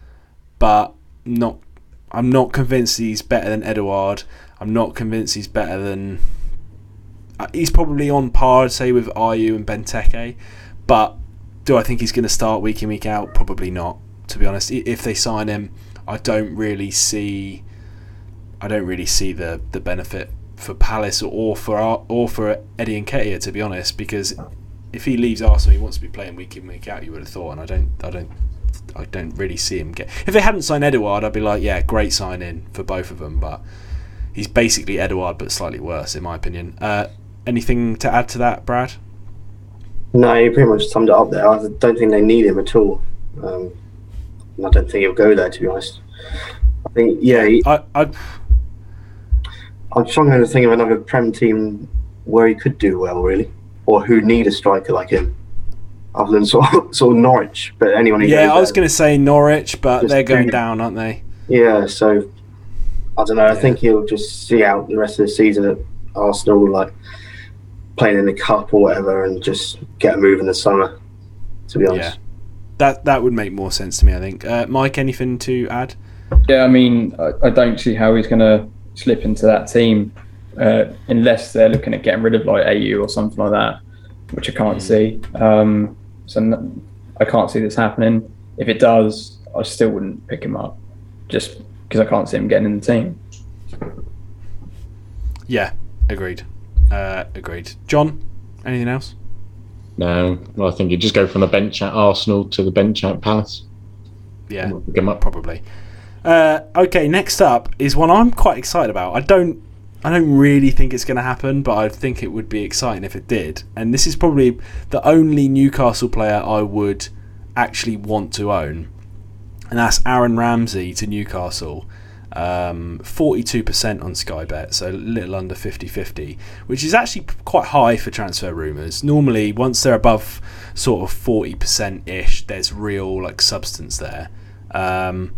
but not. I'm not convinced he's better than Edouard. I'm not convinced he's better than. uh, He's probably on par, I'd say, with Ayew and Benteke, but do I think he's going to start week in week out? Probably not. To be honest, if they sign him, I don't really see. I don't really see the the benefit for Palace or for or for Eddie Nketiah, to be honest, because if he leaves Arsenal, he wants to be playing week in week out. You would have thought, and I don't, I don't, I don't really see him get. If they hadn't signed Edouard, I'd be like, yeah, great sign in for both of them, but he's basically Edouard but slightly worse, in my opinion. Uh, anything to add to that, Brad? No, you pretty much summed it up there. I don't think they need him at all. Um, I don't think he'll go there, to be honest. I think, yeah, he, I, I, I'm struggling to think of another Prem team where he could do well, really, or who need a striker like him, other than sort of, sort of Norwich. But anyone who yeah, goes I was going to say Norwich, but they're going bring- down, aren't they? Yeah, so I don't know. I think he'll just see out the rest of the season at Arsenal, like playing in the cup or whatever, and just get a move in the summer. To be honest, That that would make more sense to me, I think. Uh, Mike, anything to add? Yeah, I mean, I, I don't see how he's going to slip into that team uh, unless they're looking at getting rid of like Ayew or something like that, which I can't see. Um, so I can't see this happening. If it does, I still wouldn't pick him up, just because I can't see him getting in the team. Yeah, agreed. Uh, agreed. John, anything else? No, well, I think he'd just go from the bench at Arsenal to the bench at Palace. Yeah, Pick him up. probably. Uh, okay, next up is one I'm quite excited about. I don't, I don't really think it's going to happen, but I think it would be exciting if it did. And this is probably the only Newcastle player I would actually want to own, and that's Aaron Ramsey to Newcastle. Um, 42% on Sky Bet, so a little under 50 50, which is actually quite high for transfer rumours. Normally, once they're above sort of 40% ish, there's real like substance there. Um,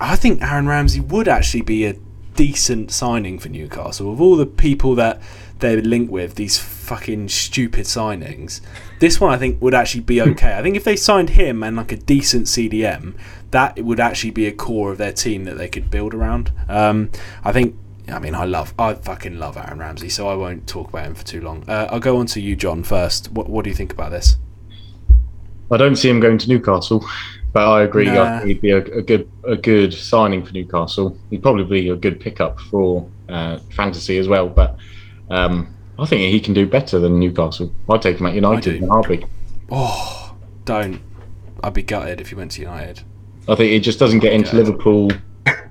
I think Aaron Ramsey would actually be a decent signing for Newcastle. Of all the people that they're linked with, these fucking stupid signings, this one I think would actually be okay. I think if they signed him and like a decent CDM, that would actually be a core of their team that they could build around. Um, I think. I mean, I love, I fucking love Aaron Ramsey, so I won't talk about him for too long. Uh, I'll go on to you, John, first. What, what do you think about this? I don't see him going to Newcastle, but I agree. Nah. I think he'd be a, a good a good signing for Newcastle. He'd probably be a good pickup for uh, fantasy as well. But um, I think he can do better than Newcastle. I'd take him at. United in heartbeat. Oh, don't. I'd be gutted if he went to United. I think it just doesn't get into. Liverpool,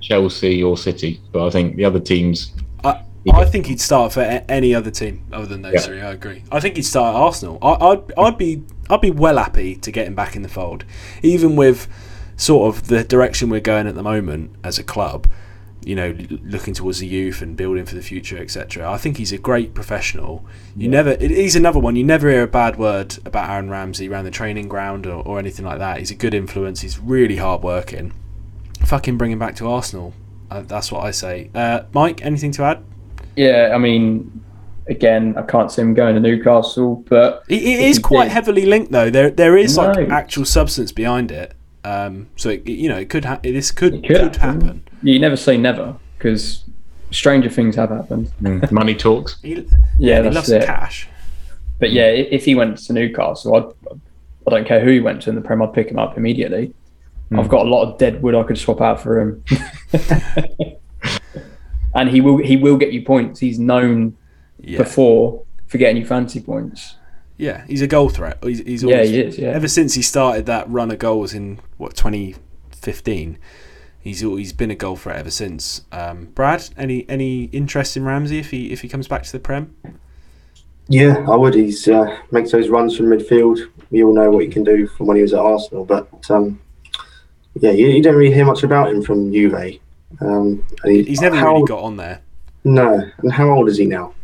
Chelsea, or City. But I think the other teams. I, I think he'd start for any other team other than those Yeah. three. I agree. I think he'd start at Arsenal. I, I'd I'd be I'd be well happy to get him back in the fold, even with sort of the direction we're going at the moment as a club. You know, looking towards the youth and building for the future, etc. I think he's a great professional. You never, he's another one. You never hear a bad word about Aaron Ramsey around the training ground or, or anything like that. He's a good influence. He's really hard working. Fucking bring him back to Arsenal. Uh, that's what I say. Uh, Mike, anything to add? Yeah, I mean, again, I can't see him going to Newcastle, but It, it If is he quite did- heavily linked though. There there is like No. actual substance behind it. Um, so it, you know it could ha- this could It could, could happen. happen. You never say never because stranger things have happened. Mm, Money talks. He, Yeah, he that's loves it. cash. But yeah, if he went to Newcastle, I'd, I don't care who he went to in the Prem, I'd pick him up immediately. I've got a lot of dead wood I could swap out for him. and he will he will get you points. He's known Yeah, before for getting you fancy points. yeah, he's a goal threat. He's, he's Yeah, always, he is. Yeah. Ever since he started that run of goals in what 2015, he's al- he's been a goal threat ever since. Um, Brad, any any interest in Ramsey if he if he comes back to the Prem? Yeah, I would. He's uh, makes those runs from midfield. We all know what he can do from when he was at Arsenal, but um, yeah, you, you don't really hear much about him from Juve. Um, and he- He's never how, really got on there. no. And how old is he now?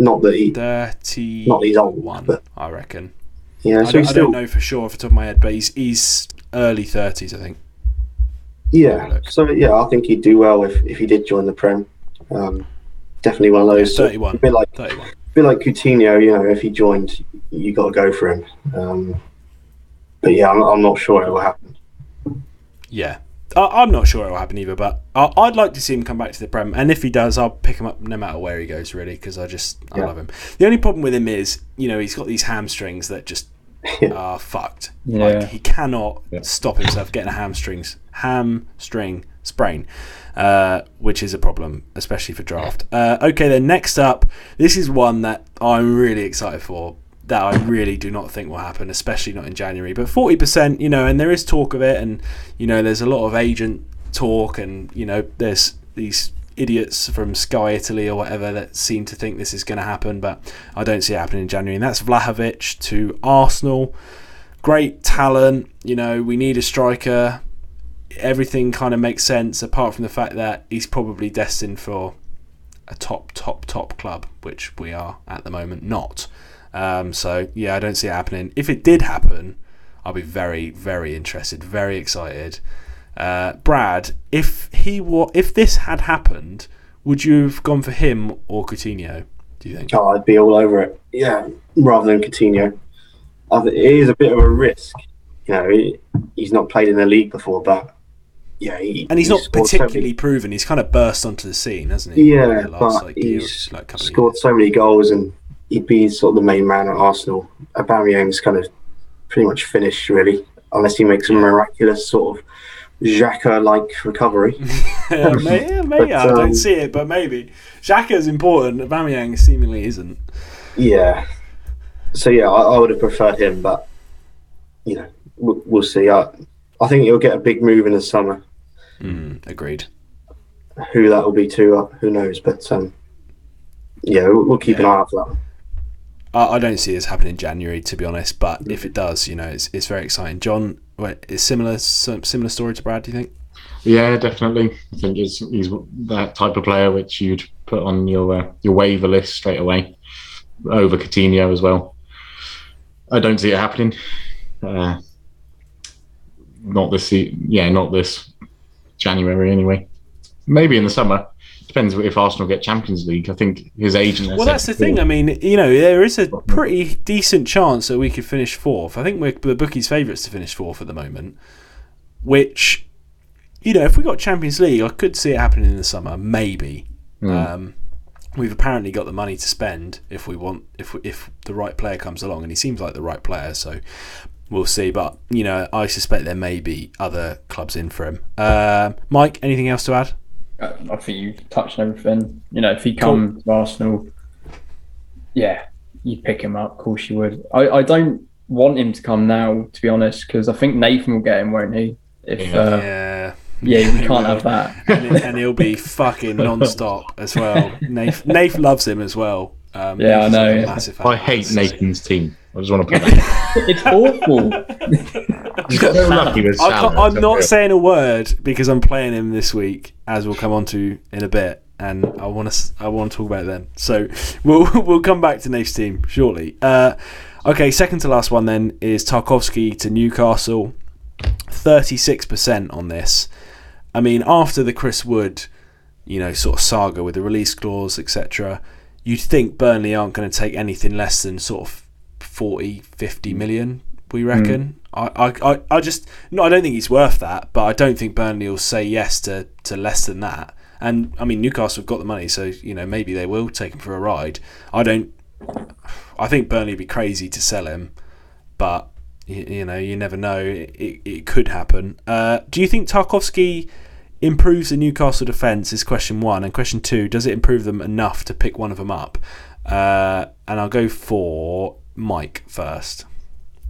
Not that he, Thirty not that he's old, one, but I reckon. yeah. I, So don't, he's I don't know for sure off the top of my head, but he's he's early thirties, I think. yeah. So yeah, I think he'd do well if, if he did join the Prem. Um, definitely one of those. Yeah, 31. A bit like Thirty-one. a bit like Coutinho. You know, if he joined, you got to go for him. Um, but yeah, I'm, I'm not sure it will happen. Yeah. I, I'm not sure it will happen either, but I, I'd like to see him come back to the Prem. And if he does, I'll pick him up no matter where he goes, really, because I just I Yeah. love him. The only problem with him is, you know, he's got these hamstrings that just are fucked. Yeah. Like he cannot Yeah. stop himself getting a hamstrings hamstring sprain, uh, which is a problem, especially for draft. Uh, okay, then next up, this is one that I'm really excited for. That I really do not think will happen, especially not in January. But forty percent, you know, and there is talk of it, and you know, there's a lot of agent talk, and you know, there's these idiots from Sky Italy or whatever that seem to think this is going to happen, but I don't see it happening in January. And that's Vlahovic to Arsenal. Great talent, you know, we need a striker. Everything kind of makes sense apart from the fact that he's probably destined for a top, top, top club, which we are at the moment not. Um, so, yeah, I don't see it happening. If it did happen, I'll be very, very interested, very excited. Uh, Brad, if he wa- if this had happened, would you have gone for him or Coutinho? Do you think? Oh, I'd be all over it. Yeah, rather than Coutinho. I It is a bit of a risk. You know, he, he's not played in the league before, but yeah, he, And he's not scored so particularly proven. He's kind of burst onto the scene, hasn't he? Yeah, last, but like, year- he's like, scored so many goals, and he'd be sort of the main man at Arsenal. Aubameyang's kind of pretty much finished, really, unless he makes a miraculous sort of Xhaka-like recovery. yeah, may, yeah, may- But, I don't um, see it, but maybe. Xhaka's important. Aubameyang seemingly isn't. Yeah. So yeah, I, I would have preferred him, but you know, we'll, we'll see. I, I think he'll get a big move in the summer. Mm, agreed. Who that will be too, uh, who knows? But um, yeah, we'll, we'll keep an eye out for that. I, I don't see this happening in January, to be honest. But if it does, you know, it's, it's very exciting. John, is similar similar story to Brad? Do you think? Yeah, definitely. I think he's, he's that type of player which you'd put on your uh, your waiver list straight away over Coutinho as well. I don't see it happening. Uh, not this, yeah, not this January anyway. Maybe in the summer. Depends if Arsenal get Champions League. I think his agent. has Well, that's the thing. I mean, you know, there is a pretty decent chance that we could finish fourth. I think we're the bookies' favourites to finish fourth at the moment. Which, you know, if we got Champions League, I could see it happening in the summer, maybe. Um, we've apparently got the money to spend if we want, if if the right player comes along, and he seems like the right player. So we'll see. But you know, I suspect there may be other clubs in for him. Um Mike, anything else to add? I I think you've touched on everything. You know, if he comes to Arsenal, yeah, you pick him up. Of course, you would. I, I don't want him to come now, to be honest, because I think Nathan will get him, won't he? If Yeah. uh, yeah. yeah, we can't have that. and, and he'll be fucking non-stop as well. Nath, Nath loves him as well. Um, Yeah, I know, yeah. I hate. Nathan's team. I just want to put that. it's awful. He's got so lucky with I can't, Salah. I'm not saying a word because I'm playing him this week, as we'll come on to in a bit, and I want to I want to talk about it then. So we'll we'll come back to Nath's team shortly. Uh, okay, second to last one then is Tarkowski to Newcastle. Thirty six percent on this. I mean, after the Chris Wood, you know, sort of saga with the release clause, etc., you'd think Burnley aren't going to take anything less than sort of 40, 50 million We reckon. I, I, I, I just no, I don't think he's worth that, but I don't think Burnley will say yes to, to less than that. And I mean, Newcastle have got the money, so you know maybe they will take him for a ride. I don't. I think Burnley would be crazy to sell him, but you, you know you never know. It, it, it could happen. Uh, do you think Tarkowski improves the Newcastle defence? Is question one, and question two: Does it improve them enough to pick one of them up? Uh, and I'll go for Mike first.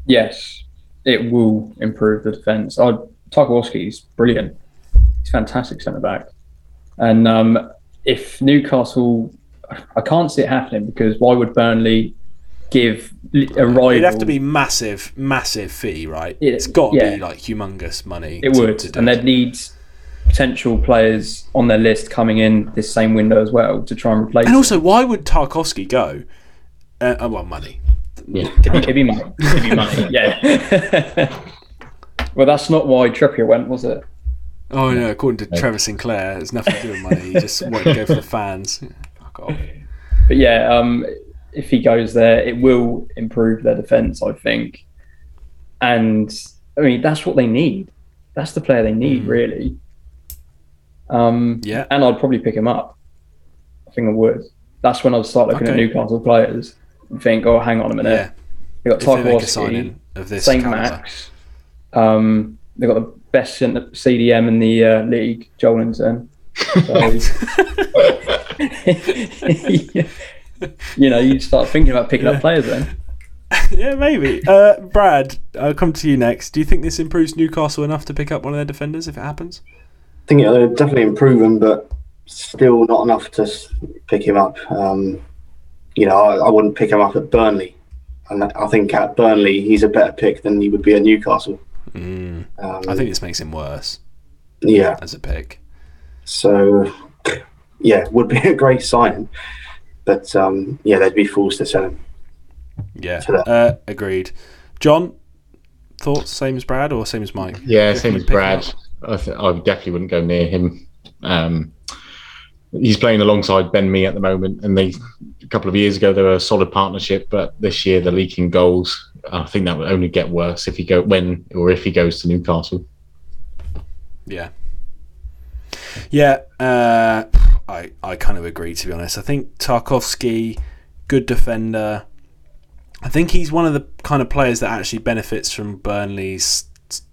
Yes, it will improve the defence. Oh, Tarkowski's brilliant. He's fantastic centre back. And um, if Newcastle, I can't see it happening because why would Burnley give a rival? It'd have to be massive, massive fee, right? It- it's got to yeah. be like humongous money. It to- would, to and they'd need potential players on their list coming in this same window as well to try and replace. And him. also, why would Tarkowski go? Uh, oh, well, money. Yeah. It'd be, it'd be money. It'd be money. Yeah. well, that's not why Trippier went, was it? Oh no, according to Trevor Sinclair, it's nothing to do with money. He just wanted to go for the fans. Fuck off. But yeah, um, if he goes there, it will improve their defence, I think. And I mean, that's what they need. That's the player they need, Mm. really. Um, Yeah. and I'd probably pick him up. I think I would. That's when I'd start looking at Newcastle players and think, oh, hang on a minute. Yeah, They got if they Tarkowski, signing of this Saint caliber. Max. Um, they got the best CDM in the uh, league, Joelinton. So, you know, you start thinking about picking Yeah. up players then. yeah, maybe. Uh, Brad, I'll come to you next. Do you think this improves Newcastle enough to pick up one of their defenders if it happens? I think it'll definitely improve him, but still not enough to pick him up. Um, you know, I, I wouldn't pick him up at Burnley, and I think at Burnley he's a better pick than he would be at Newcastle. Mm, Um, I think this makes him worse yeah. as a pick. So, yeah, would be a great signing, but um, yeah, they'd be fools to sell him. Yeah, uh, agreed. John, thoughts? Same as Brad or same as Mike? Yeah, same as Brad. I, th- I definitely wouldn't go near him. Um, he's playing alongside Ben Mee at the moment, and they a couple of years ago they were a solid partnership, but this year they're leaking goals. I think that would only get worse if he go when or if he goes to Newcastle. Yeah. Yeah, uh, I I kind of agree to be honest. I think Tarkowski, good defender. I think he's one of the kind of players that actually benefits from Burnley's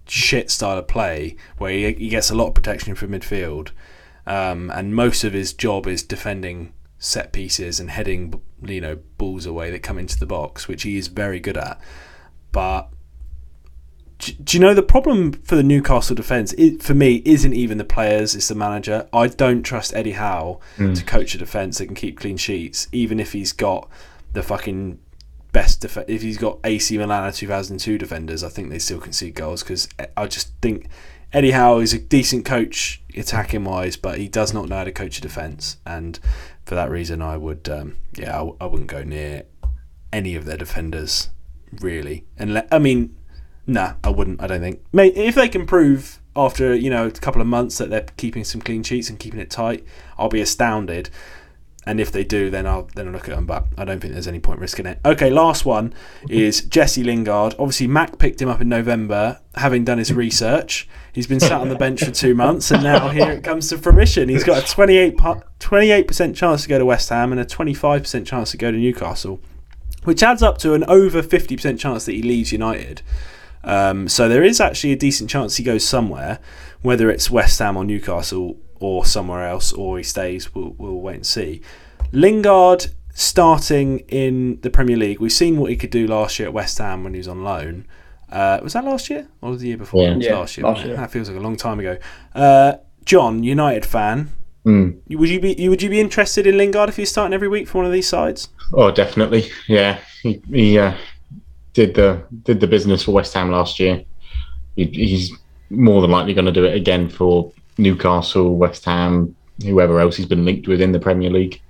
shit style of play, where he, he gets a lot of protection from midfield, um, and most of his job is defending set pieces and heading you know balls away that come into the box, which he is very good at. But do, do you know the problem for the Newcastle defence? It, for me, isn't even the players; it's the manager. I don't trust Eddie Howe to coach a defence that can keep clean sheets, even if he's got the fucking best. Def- if he's got AC Milan 2002 defenders, I think they still concede goals because I just think Eddie Howe is a decent coach attacking wise, but he does not know how to coach a defence, and for that reason, I would, um, yeah, I, wouldn't go near any of their defenders really. And le- I mean, Nah, I wouldn't. I don't think. Mate, if they can prove after you know a couple of months that they're keeping some clean sheets and keeping it tight, I'll be astounded. And if they do, then I'll then I'll look at them. But I don't think there's any point risking it. Okay, last one is Jesse Lingard. Obviously, Mac picked him up in November, having done his research. He's been sat on the bench for two months, and now here it comes to fruition. He's got a 28 percent chance to go to West Ham and a 25 percent chance to go to Newcastle, which adds up to an over 50 percent chance that he leaves United. Um, so there is actually a decent chance he goes somewhere, whether it's West Ham or Newcastle or somewhere else, or he stays. We'll, we'll wait and see. Lingard starting in the Premier League. We've seen what he could do last year at West Ham when he was on loan. Uh, was that last year or the year before? Yeah. It was Yeah, last year. last year. That feels like a long time ago. Uh, John, United fan. Mm. Would you be would you be interested in Lingard if he's starting every week for one of these sides? Oh, definitely. Yeah, he, he uh, did the did the business for West Ham last year. He, he's more than likely going to do it again for Newcastle, West Ham, whoever else he's been linked with in the Premier League.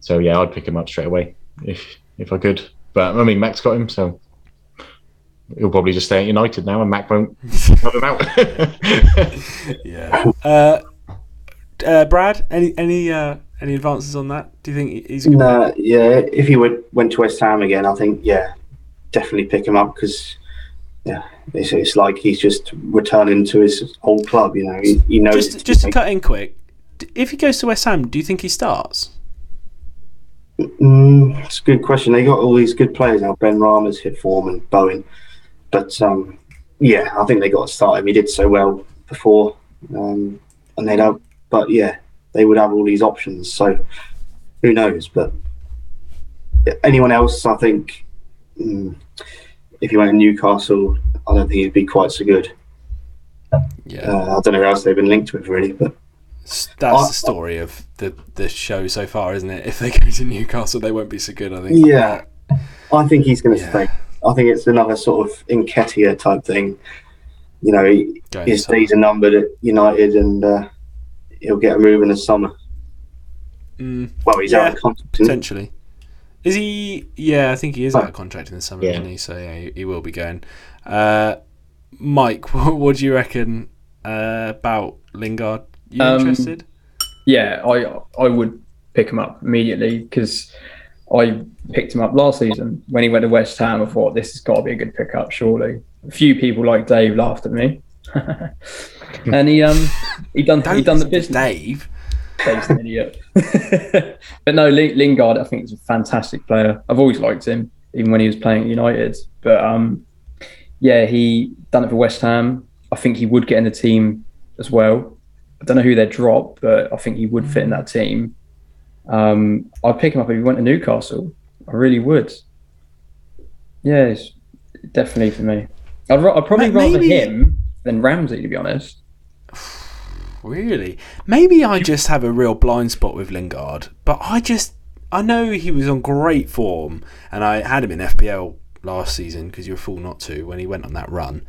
So yeah, I'd pick him up straight away if if I could. But I mean, Mac's got him, so he'll probably just stay at United now, and Mac won't have him out. Yeah. Uh, uh, Brad, any any uh, any advances on that? Do you think he's a good Nah, yeah, if he went went to West Ham again, I think yeah, definitely pick him up because yeah, it's, it's like he's just returning to his old club. You know, he, he knows. Just, just to cut in quick, if he goes to West Ham, do you think he starts? Mm, it's a good question. They got all these good players now. Benrahma's hit form and Bowen, but um, yeah, I think they got to start him. He did so well before, um, and they'd have. But yeah, they would have all these options. So who knows? But anyone else, I think, mm, if he went to Newcastle, I don't think he'd be quite so good. Yeah, Uh, I don't know who else they've been linked with really, but that's I- the story of the the show so far, isn't it? If they go to Newcastle, they won't be so good. I think. Yeah. I think he's going to Yeah. stay. I think it's another sort of Nketiah type thing. You know, he, Going his to days are numbered at United, and uh, he'll get a move in the summer. Mm, Well, he's Yeah, out of contract. isn't he? potentially. Is he? Yeah, I think he is out of contract in the summer, Yeah. isn't he? So yeah, he, he will be going. Uh, Mike, what, what do you reckon uh, about Lingard? You Um, interested? Yeah, I I would pick him up immediately because I picked him up last season when he went to West Ham. I thought this has got to be a good pickup, surely. A few people like Dave laughed at me, and he um he done he done the business. Dave. Dave's an idiot. but no, Lingard, I think is a fantastic player. I've always liked him, even when he was playing at United. But um, yeah, he done it for West Ham. I think he would get in the team as well. I don't know who they'd drop, but I think he would fit in that team. Um, I'd pick him up if he went to Newcastle. I really would. Yeah, it's definitely for me. I'd, I'd probably Ma- rather him than Ramsey, to be honest. Really? Maybe I just have a real blind spot with Lingard, but I just I know he was on great form, and I had him in FPL last season because you were a fool not to when he went on that run.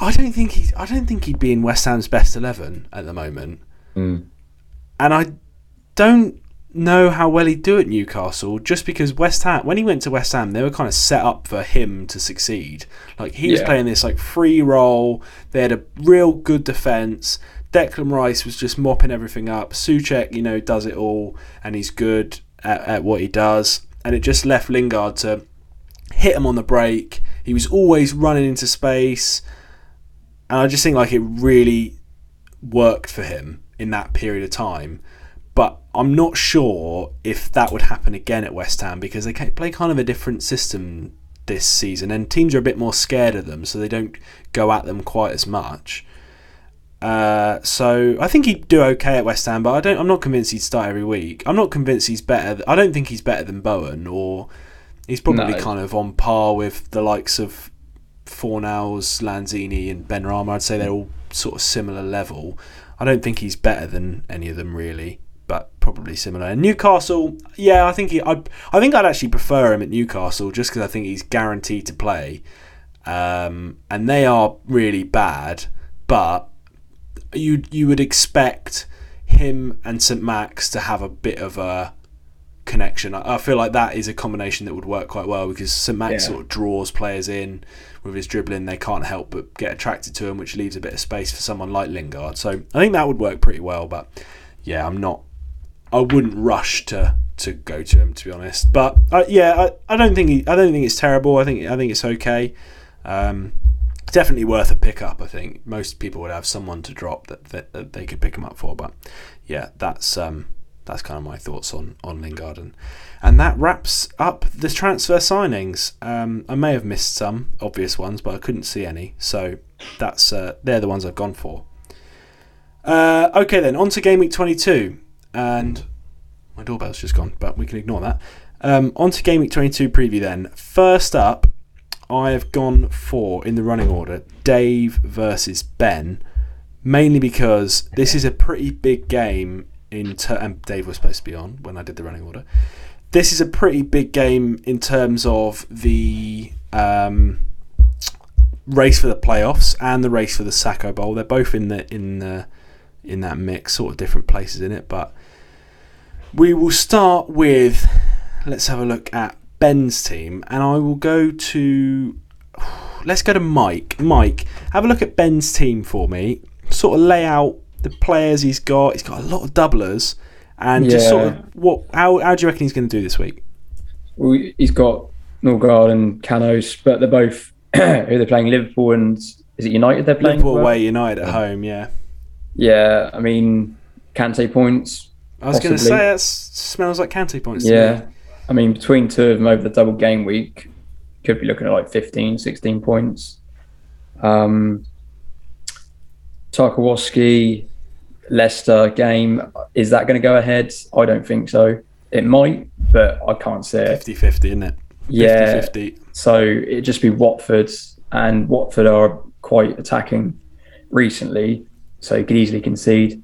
I don't think he I don't think he'd be in West Ham's best eleven at the moment, Mm. and I don't know how well he'd do at Newcastle just because West Ham when he went to West Ham they were kind of set up for him to succeed. Like he was Yeah. playing this like free role. They had a real good defense. Declan Rice was just mopping everything up. Soucek, you know, does it all and he's good at, at what he does. And it just left Lingard to hit him on the break. He was always running into space. And I just think like it really worked for him in that period of time. But I'm not sure if that would happen again at West Ham because they play kind of a different system this season, and teams are a bit more scared of them, so they don't go at them quite as much. Uh, so I think he'd do okay at West Ham, but I don't. I'm not convinced he'd start every week. I'm not convinced he's better. I don't think he's better than Bowen, or he's probably No. kind of on par with the likes of Fornals, Lanzini, and Benrahma. I'd say they're all sort of similar level. I don't think he's better than any of them really, but probably similar. And Newcastle, yeah, I think he. I I think I'd actually prefer him at Newcastle just because I think he's guaranteed to play, um, and they are really bad. But you you would expect him and St Max to have a bit of a connection. I, I feel like that is a combination that would work quite well because St Max Yeah. sort of draws players in with his dribbling. They can't help but get attracted to him, which leaves a bit of space for someone like Lingard. So I think that would work pretty well. But yeah, I'm not. I wouldn't rush to to go to him to be honest. But uh, yeah, I, I don't think I don't think it's terrible. I think I think it's okay. Um, definitely worth a pick up. I think most people would have someone to drop that, that, that they could pick him up for. But yeah, that's um, that's kind of my thoughts on on Lingard and, and that wraps up the transfer signings. Um, I may have missed some obvious ones, but I couldn't see any. So that's uh, they're the ones I've gone for. Uh, okay then, on to game week twenty two, and my doorbell's just gone, but we can ignore that. Um, on to game week twenty two preview then. First up, I have gone for in the running order Dave versus Ben, mainly because this is a pretty big game in ter- and Dave was supposed to be on when I did the running order. This is a pretty big game in terms of the um, race for the playoffs and the race for the Sacco Bowl. They're both in the in the in that mix, sort of different places in it, but we will start with let's have a look at Ben's team, and I will go to. Let's go to Mike. Mike, have a look at Ben's team for me. Sort of lay out the players he's got. He's got a lot of doublers, and just sort of what. How, how do you reckon he's going to do this week? Well, he's got Norgaard and Canos, but they're both who they're playing? Liverpool and is it United? They're playing. Liverpool away, United at home. Yeah, Yeah, I mean, Kante points. I was going to say that smells like Kante points. to Yeah, me. I mean, between two of them over the double game week, could be looking at like 15, 16 points. Um, Tarkowski, Leicester game, is that going to go ahead? I don't think so. It might, but I can't see it. 50-50, isn't it? Yeah, 50-50. so it'd just be Watford, and Watford are quite attacking recently, so you could easily concede.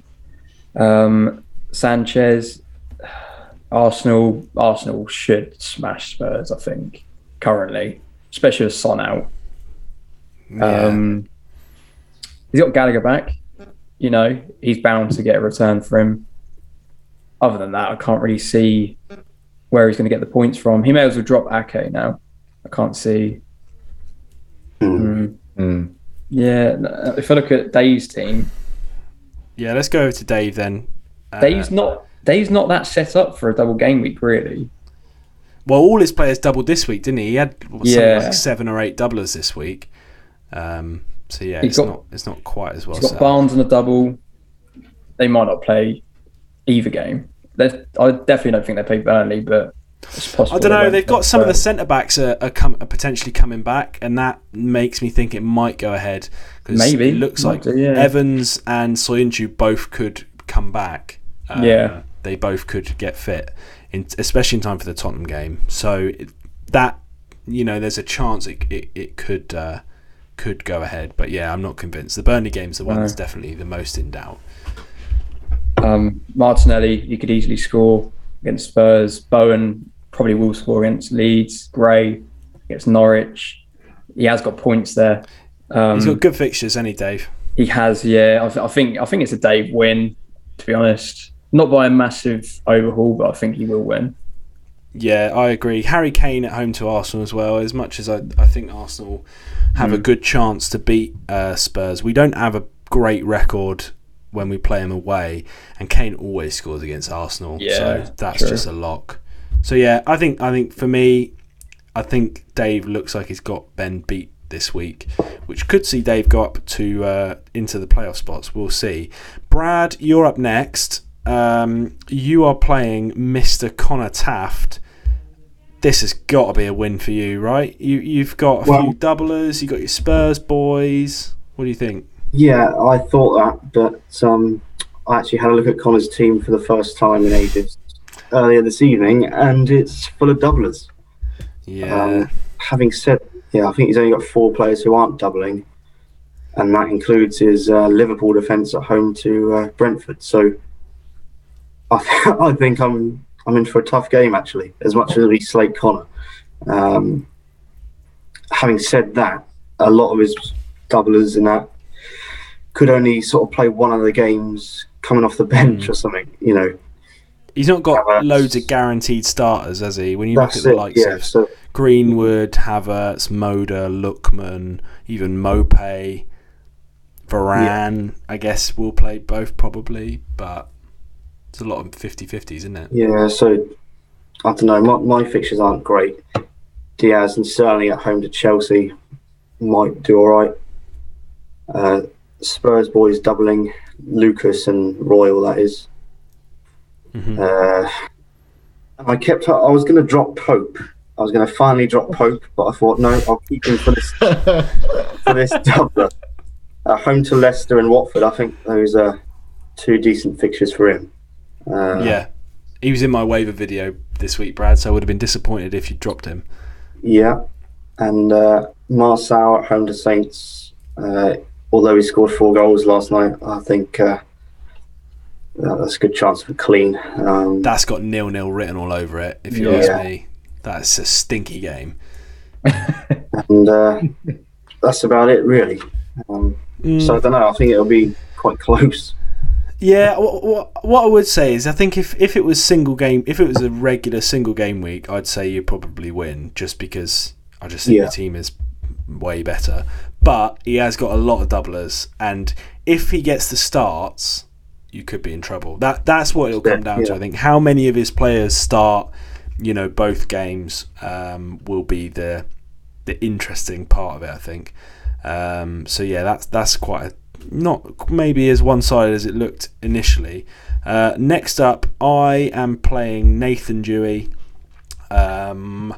Um, Sanchez, Arsenal, Arsenal should smash Spurs. I think currently, especially with Son out. Yeah. Um, he's got Gallagher back. You know, he's bound to get a return for him. Other than that, I can't really see where he's going to get the points from. He may as well drop Ake now. I can't see. Mm, Mm. yeah, if I look at Dave's team, yeah, let's go over to Dave then. Uh, Dave's not Dave's not that set up for a double game week, really. Well, all his players doubled this week, didn't he? He had what, Yeah. like seven or eight doublers this week. Um, so yeah, He's it's got- not it's not quite as well. He's got set. Barnes on a double. They might not play either game. They're- I definitely don't think they play Burnley, but it's possible. I don't know. They've got some of the centre backs are, are, come, are potentially coming back, and that makes me think it might go ahead. Maybe. it looks Might like do, yeah. Evans and Soyuncu both could come back. Um, Yeah. they both could get fit, in, especially in time for the Tottenham game. So it, that you know, there's a chance it it, it could uh, could go ahead. But yeah, I'm not convinced. The Burnley game's the one No. that's definitely the most in doubt. Um, Martinelli, you could easily score against Spurs. Bowen probably will score against Leeds. Gray against Norwich. He has got points there. Um, He's got good fixtures, any Dave. he has, yeah. I, th- I think I think it's a Dave win. To be honest, not by a massive overhaul, but I think he will win. Yeah, I agree. Harry Kane at home to Arsenal as well. As much as I, I think Arsenal have a Hmm. good chance to beat uh, Spurs, we don't have a great record when we play them away, and Kane always scores against Arsenal. Yeah, so that's true. just a lock. So yeah, I think I think for me, I think Dave looks like he's got Ben beat this week, which could see Dave go up to uh, into the playoff spots. We'll see. Brad, you're up next. Um, you are playing Mr. Connor Taft. This has got to be a win for you, right? You you've got a Well- few doublers. You got your Spurs boys. What do you think? Yeah, I thought that, but um, I actually had a look at Connor's team for the first time in ages earlier this evening, and it's full of doublers. Yeah, Um, having said, yeah, I think he's only got four players who aren't doubling, and that includes his uh, Liverpool defence at home to uh, Brentford. So I, I think I'm I'm in for a tough game actually, as much as we slate Connor. Um, having said that, a lot of his doublers in that could only sort of play one of the games coming off the bench Hmm. or something, you know. he's not got Havertz. loads of guaranteed starters, has he? When you look That's at the likes Yeah. of So Greenwood, Havertz, Moda, Lookman, even Mope, Varane, I guess will play both probably, but it's a lot of 50-50s, isn't it? Yeah, so I don't know. My, my fixtures aren't great. Diaz and Sterling at home to Chelsea might do all right. Uh, Spurs boys doubling Lucas and Royal. That is. Mhm. Uh, I kept. I was going to drop Pope. I was going to finally drop Pope, but I thought no, I'll keep him for this for this doubler. At home to Leicester and Watford. I think those are two decent fixtures for him. Uh, yeah. He was in my waiver video this week, Brad, so I would have been disappointed if you dropped him. Yeah, and uh, Marçal at home to Saints. Uh, although he scored four goals last night, I think uh, that's a good chance for clean. Um, That's got nil-nil written all over it, if you Yeah. ask me. That's a stinky game. and uh, that's about it, really. Um, Mm. So I don't know. I think it'll be quite close. Yeah, what, what I would say is I think if, if it was single game, if it was a regular single game week, I'd say you probably win just because I just think Yeah. your team is way better. But he has got a lot of doublers, and if he gets the starts, you could be in trouble. That that's what it'll come down to. I think how many of his players start, you know, both games um, will be the the interesting part of it. I think. Um, so yeah, that's that's quite a, not maybe as one sided as it looked initially. Uh, next up, I am playing Nathan Dewey. Um,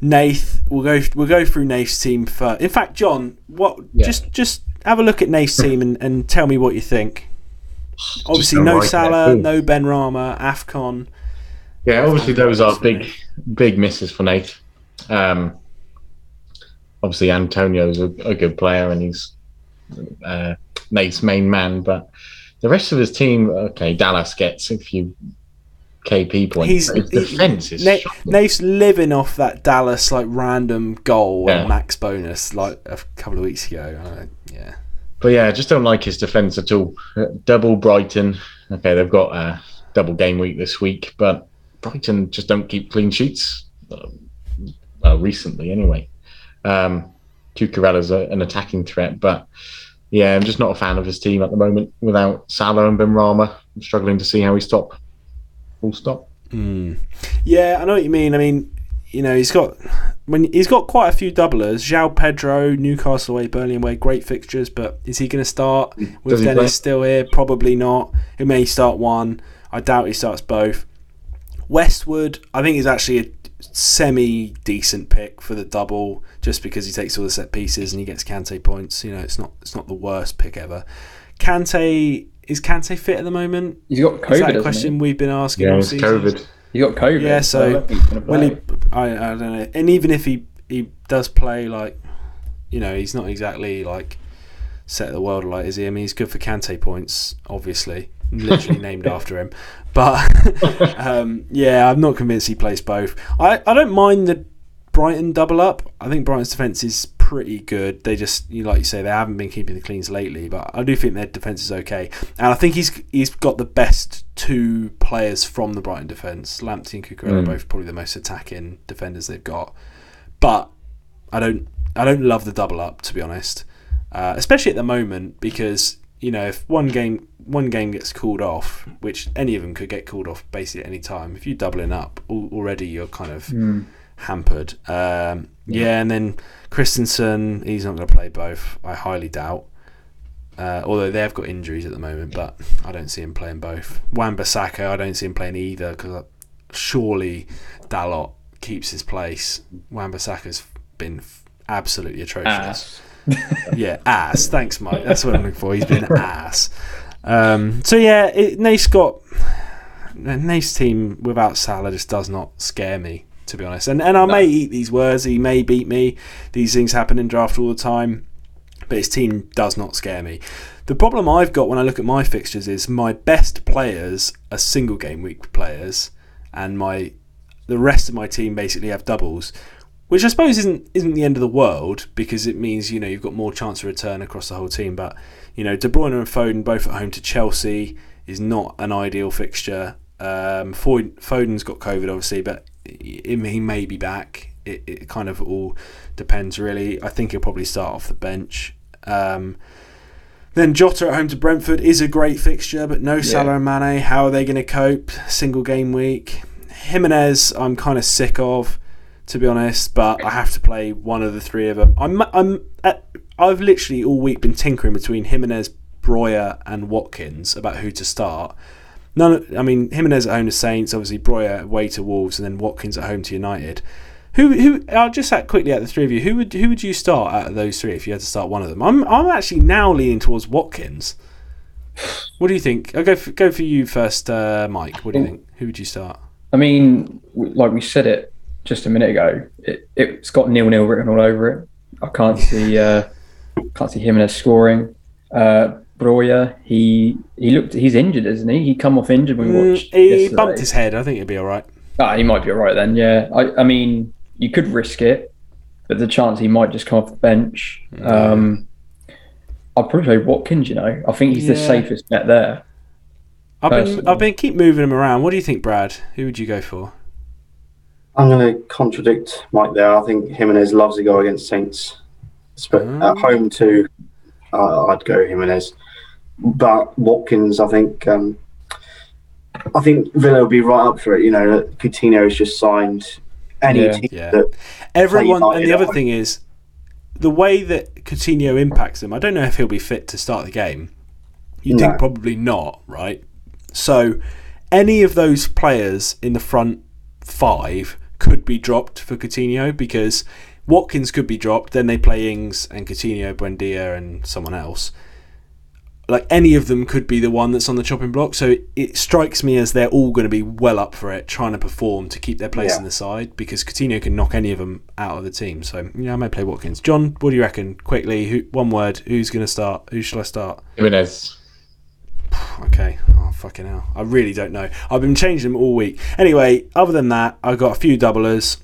Nath, we'll go we'll go through Nath's team first. In fact, John, what Yeah. just just have a look at Nath's team and, and tell me what you think. Obviously, no Salah, no Benrahma, Afcon. Yeah, obviously those are big, big misses for Nate. Um, obviously Antonio's a, a good player and he's uh, Nate's main man, but the rest of his team, okay, Dallas gets a few KP points. He's his defense is Na-. Nath's living off that Dallas like random goal Yeah. and max bonus like a couple of weeks ago. Uh, yeah, But yeah, I just don't like his defense at all. Uh, Double Brighton. Okay, they've got a double game week this week, but Brighton just don't keep clean sheets. Uh, Well, recently anyway. Um, Cucurella's a, an attacking threat, but yeah, I'm just not a fan of his team at the moment. Without Salah and Benrahma, I'm struggling to see how he stop. Full stop. Mm. yeah, I know what you mean. I mean, you know, he's got when he's got quite a few doublers. João Pedro, Newcastle away, Burnley away, great fixtures. But is he going to start with Dennis play? still here? Probably not. He may start one. I doubt he starts both. Westwood, I think, is actually a semi decent pick for the double, just because he takes all the set pieces and he gets Kante points. You know, it's not it's not the worst pick ever. Kante is Kante fit at the moment? He's got COVID. Is that a hasn't question we've been asking? Yeah, all it's season? COVID. He? He got COVID. Yeah, I so don't think he's gonna Will he? I, I don't know. And even if he he does play, like you know, he's not exactly like set the world alight, is he? I mean, he's good for Kante points, obviously, literally named after him. But um, yeah, I'm not convinced he plays both. I I don't mind the Brighton double up. I think Brighton's defense is pretty good. They just, you like you say, they haven't been keeping the cleans lately, but I do think their defense is okay. And I think he's he's got the best two players from the Brighton defense. Lamptey and Cucurella are Mm. both probably the most attacking defenders they've got. But I don't I don't love the double up to be honest, uh, especially at the moment because you know if one game one game gets called off, which any of them could get called off basically at any time. If you're doubling up al- already, you're kind of Mm. hampered. Um, yeah, and then Christensen, he's not going to play both. I highly doubt. Uh, although they have got injuries at the moment, but I don't see him playing both. Wan-Bissaka, I don't see him playing either because surely Dalot keeps his place. Wan-Bissaka's been f- absolutely atrocious. Ass. Yeah, ass. Thanks, Mike. That's what I'm looking for. He's been ass. Um, so yeah, it, Nace got Nace's team without Salah just does not scare me, to be honest. And and I may eat these words. He may beat me. These things happen in draft all the time, but his team does not scare me. The problem I've got when I look at my fixtures is my best players are single game week players, and my the rest of my team basically have doubles which I suppose isn't isn't the end of the world because it means you know you've got more chance of return across the whole team. But you know De Bruyne and Foden both at home to Chelsea is not an ideal fixture. Um, Foden, Foden's got COVID obviously, but he, may be back. It, it kind of all depends really. I think he'll probably start off the bench. Um, then Jota at home to Brentford is a great fixture, but no Salah and Mane. How are they going to cope? Single game week. Jimenez, I'm kind of sick of to be honest, but I have to play one of the three of them. I'm, I'm, at, I've literally all week been tinkering between Jimenez, Broja, and Watkins about who to start. None, of, I mean, Jimenez at home to Saints, obviously Broja away to Wolves, and then Watkins at home to United. Who, who? I'll just at quickly at the three of you. Who would, who would you start out of those three if you had to start one of them? I'm, I'm actually now leaning towards Watkins. What do you think? I'll go for, go for you first, uh, Mike. What do you think? Who would you start? I mean, like we said it just a minute ago, it, it's got nil nil written all over it. I can't see uh, can't see Jimenez scoring. Uh, Broja, he he looked he's injured, isn't he? He come off injured when we Mm, watched. he yesterday. bumped his head. I think he'll be all right. Ah, he might be all right then. Yeah, I, I mean, you could risk it, but the chance he might just come off the bench. Um, I'd probably play Watkins. You know, I think he's the safest bet there. I've been, I've been keep moving him around. What do you think, Brad? Who would you go for? I'm going to contradict Mike there. I think Jimenez loves to go against Saints. But Mm. at home too, uh, I'd go Jimenez. But Watkins, I think, um, I think Villa will be right up for it. You know, that Coutinho has just signed any Yeah. team Yeah. that Everyone, and the other home. thing is, the way that Coutinho impacts them, I don't know if he'll be fit to start the game. You No. think probably not, right? So, any of those players in the front five could be dropped for Coutinho because Watkins could be dropped. Then they play Ings and Coutinho, Buendia, and someone else. Like any of them could be the one that's on the chopping block. So it, it strikes me as they're all going to be well up for it, trying to perform to keep their place Yeah. in the side because Coutinho can knock any of them out of the team. So yeah, I may play Watkins. John, what do you reckon? Quickly, who, one word. Who's going to start? Who shall I start? Jimenez. Okay. Oh, fucking hell. I really don't know. I've been changing them all week. Anyway, other than that, I've got a few doublers.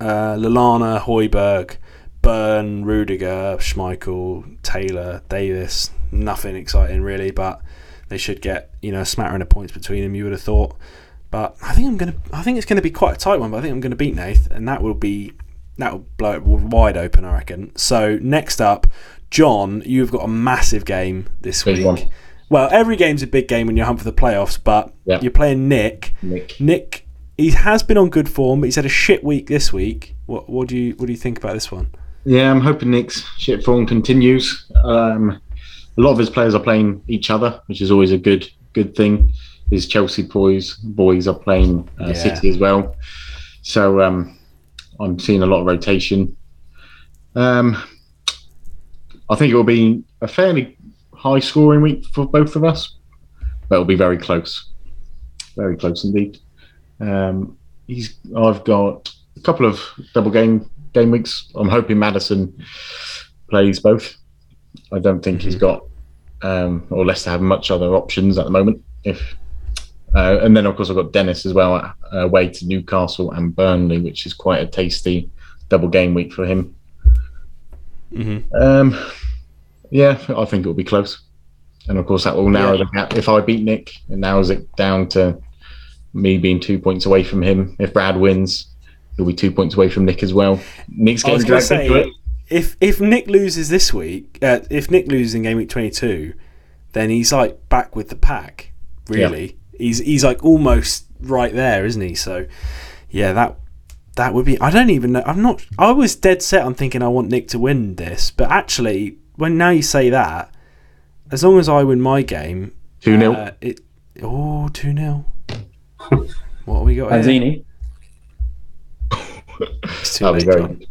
Uh, Lallana, Hojbjerg, Byrne, Rudiger, Schmeichel, Taylor, Davis. Nothing exciting really, but they should get you know a smattering of points between them. You would have thought, but I think I'm gonna. I think it's gonna be quite a tight one. But I think I'm gonna beat Nath, and that will be that will blow it wide open. I reckon. So next up, John, you've got a massive game this Big week. one. Well, every game's a big game when you're hunt for the playoffs, but Yeah. you're playing Nick. Nick. Nick, he has been on good form, but he's had a shit week this week. What, what do you what do you think about this one? Yeah, I'm hoping Nick's shit form continues. Um, a lot of his players are playing each other, which is always a good good thing. His Chelsea boys boys are playing uh, Yeah. City as well, so um, I'm seeing a lot of rotation. Um, I think it will be a fairly high scoring week for both of us, but it'll be very close, very close indeed. Um, he's I've got a couple of double game game weeks. I'm hoping Maddison plays both. I don't think he's got um, or Leicester have much other options at the moment. If uh, and then of course I've got Dennis as well away to Newcastle and Burnley, which is quite a tasty double game week for him. Mm-hmm. Um, yeah, I think it'll be close, and of course that will narrow Yeah. the gap. If I beat Nick, it narrows it down to me being two points away from him. If Brad wins, he'll be two points away from Nick as well. Nick's getting going to into it. if if Nick loses this week, uh, if Nick loses in game week 22, then he's like back with the pack. Really, he's he's like almost right there, isn't he? So, yeah, that that would be. I don't even know. I'm not. I was dead set on thinking I want Nick to win this, but actually, when now you say that, as long as I win my game, Two 0 uh, it oh two 0 What have we got? Here? Panzini. It's too late, John.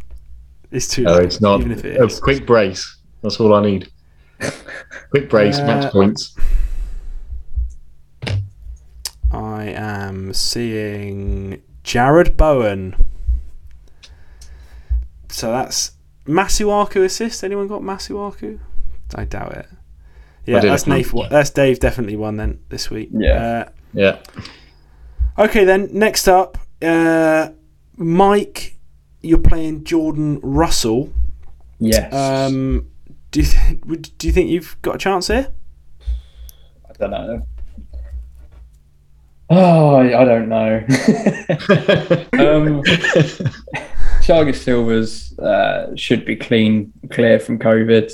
It's too No, late. it's not. Even if it a quick brace. That's all I need. quick brace, Uh, match points. I am seeing Jarrod Bowen. So that's Masuaku assist. Anyone got Masuaku? I doubt it. Yeah, that's it. Nate. That's Dave definitely won then this week. Yeah. Yeah. Uh, okay, then next up, uh, Mike. You're playing Jordan Russell. Yes. Um, do you th- do you think you've got a chance here? I don't know. Oh, I I don't know. um, Thiago Silva's uh, should be clean, clear from COVID.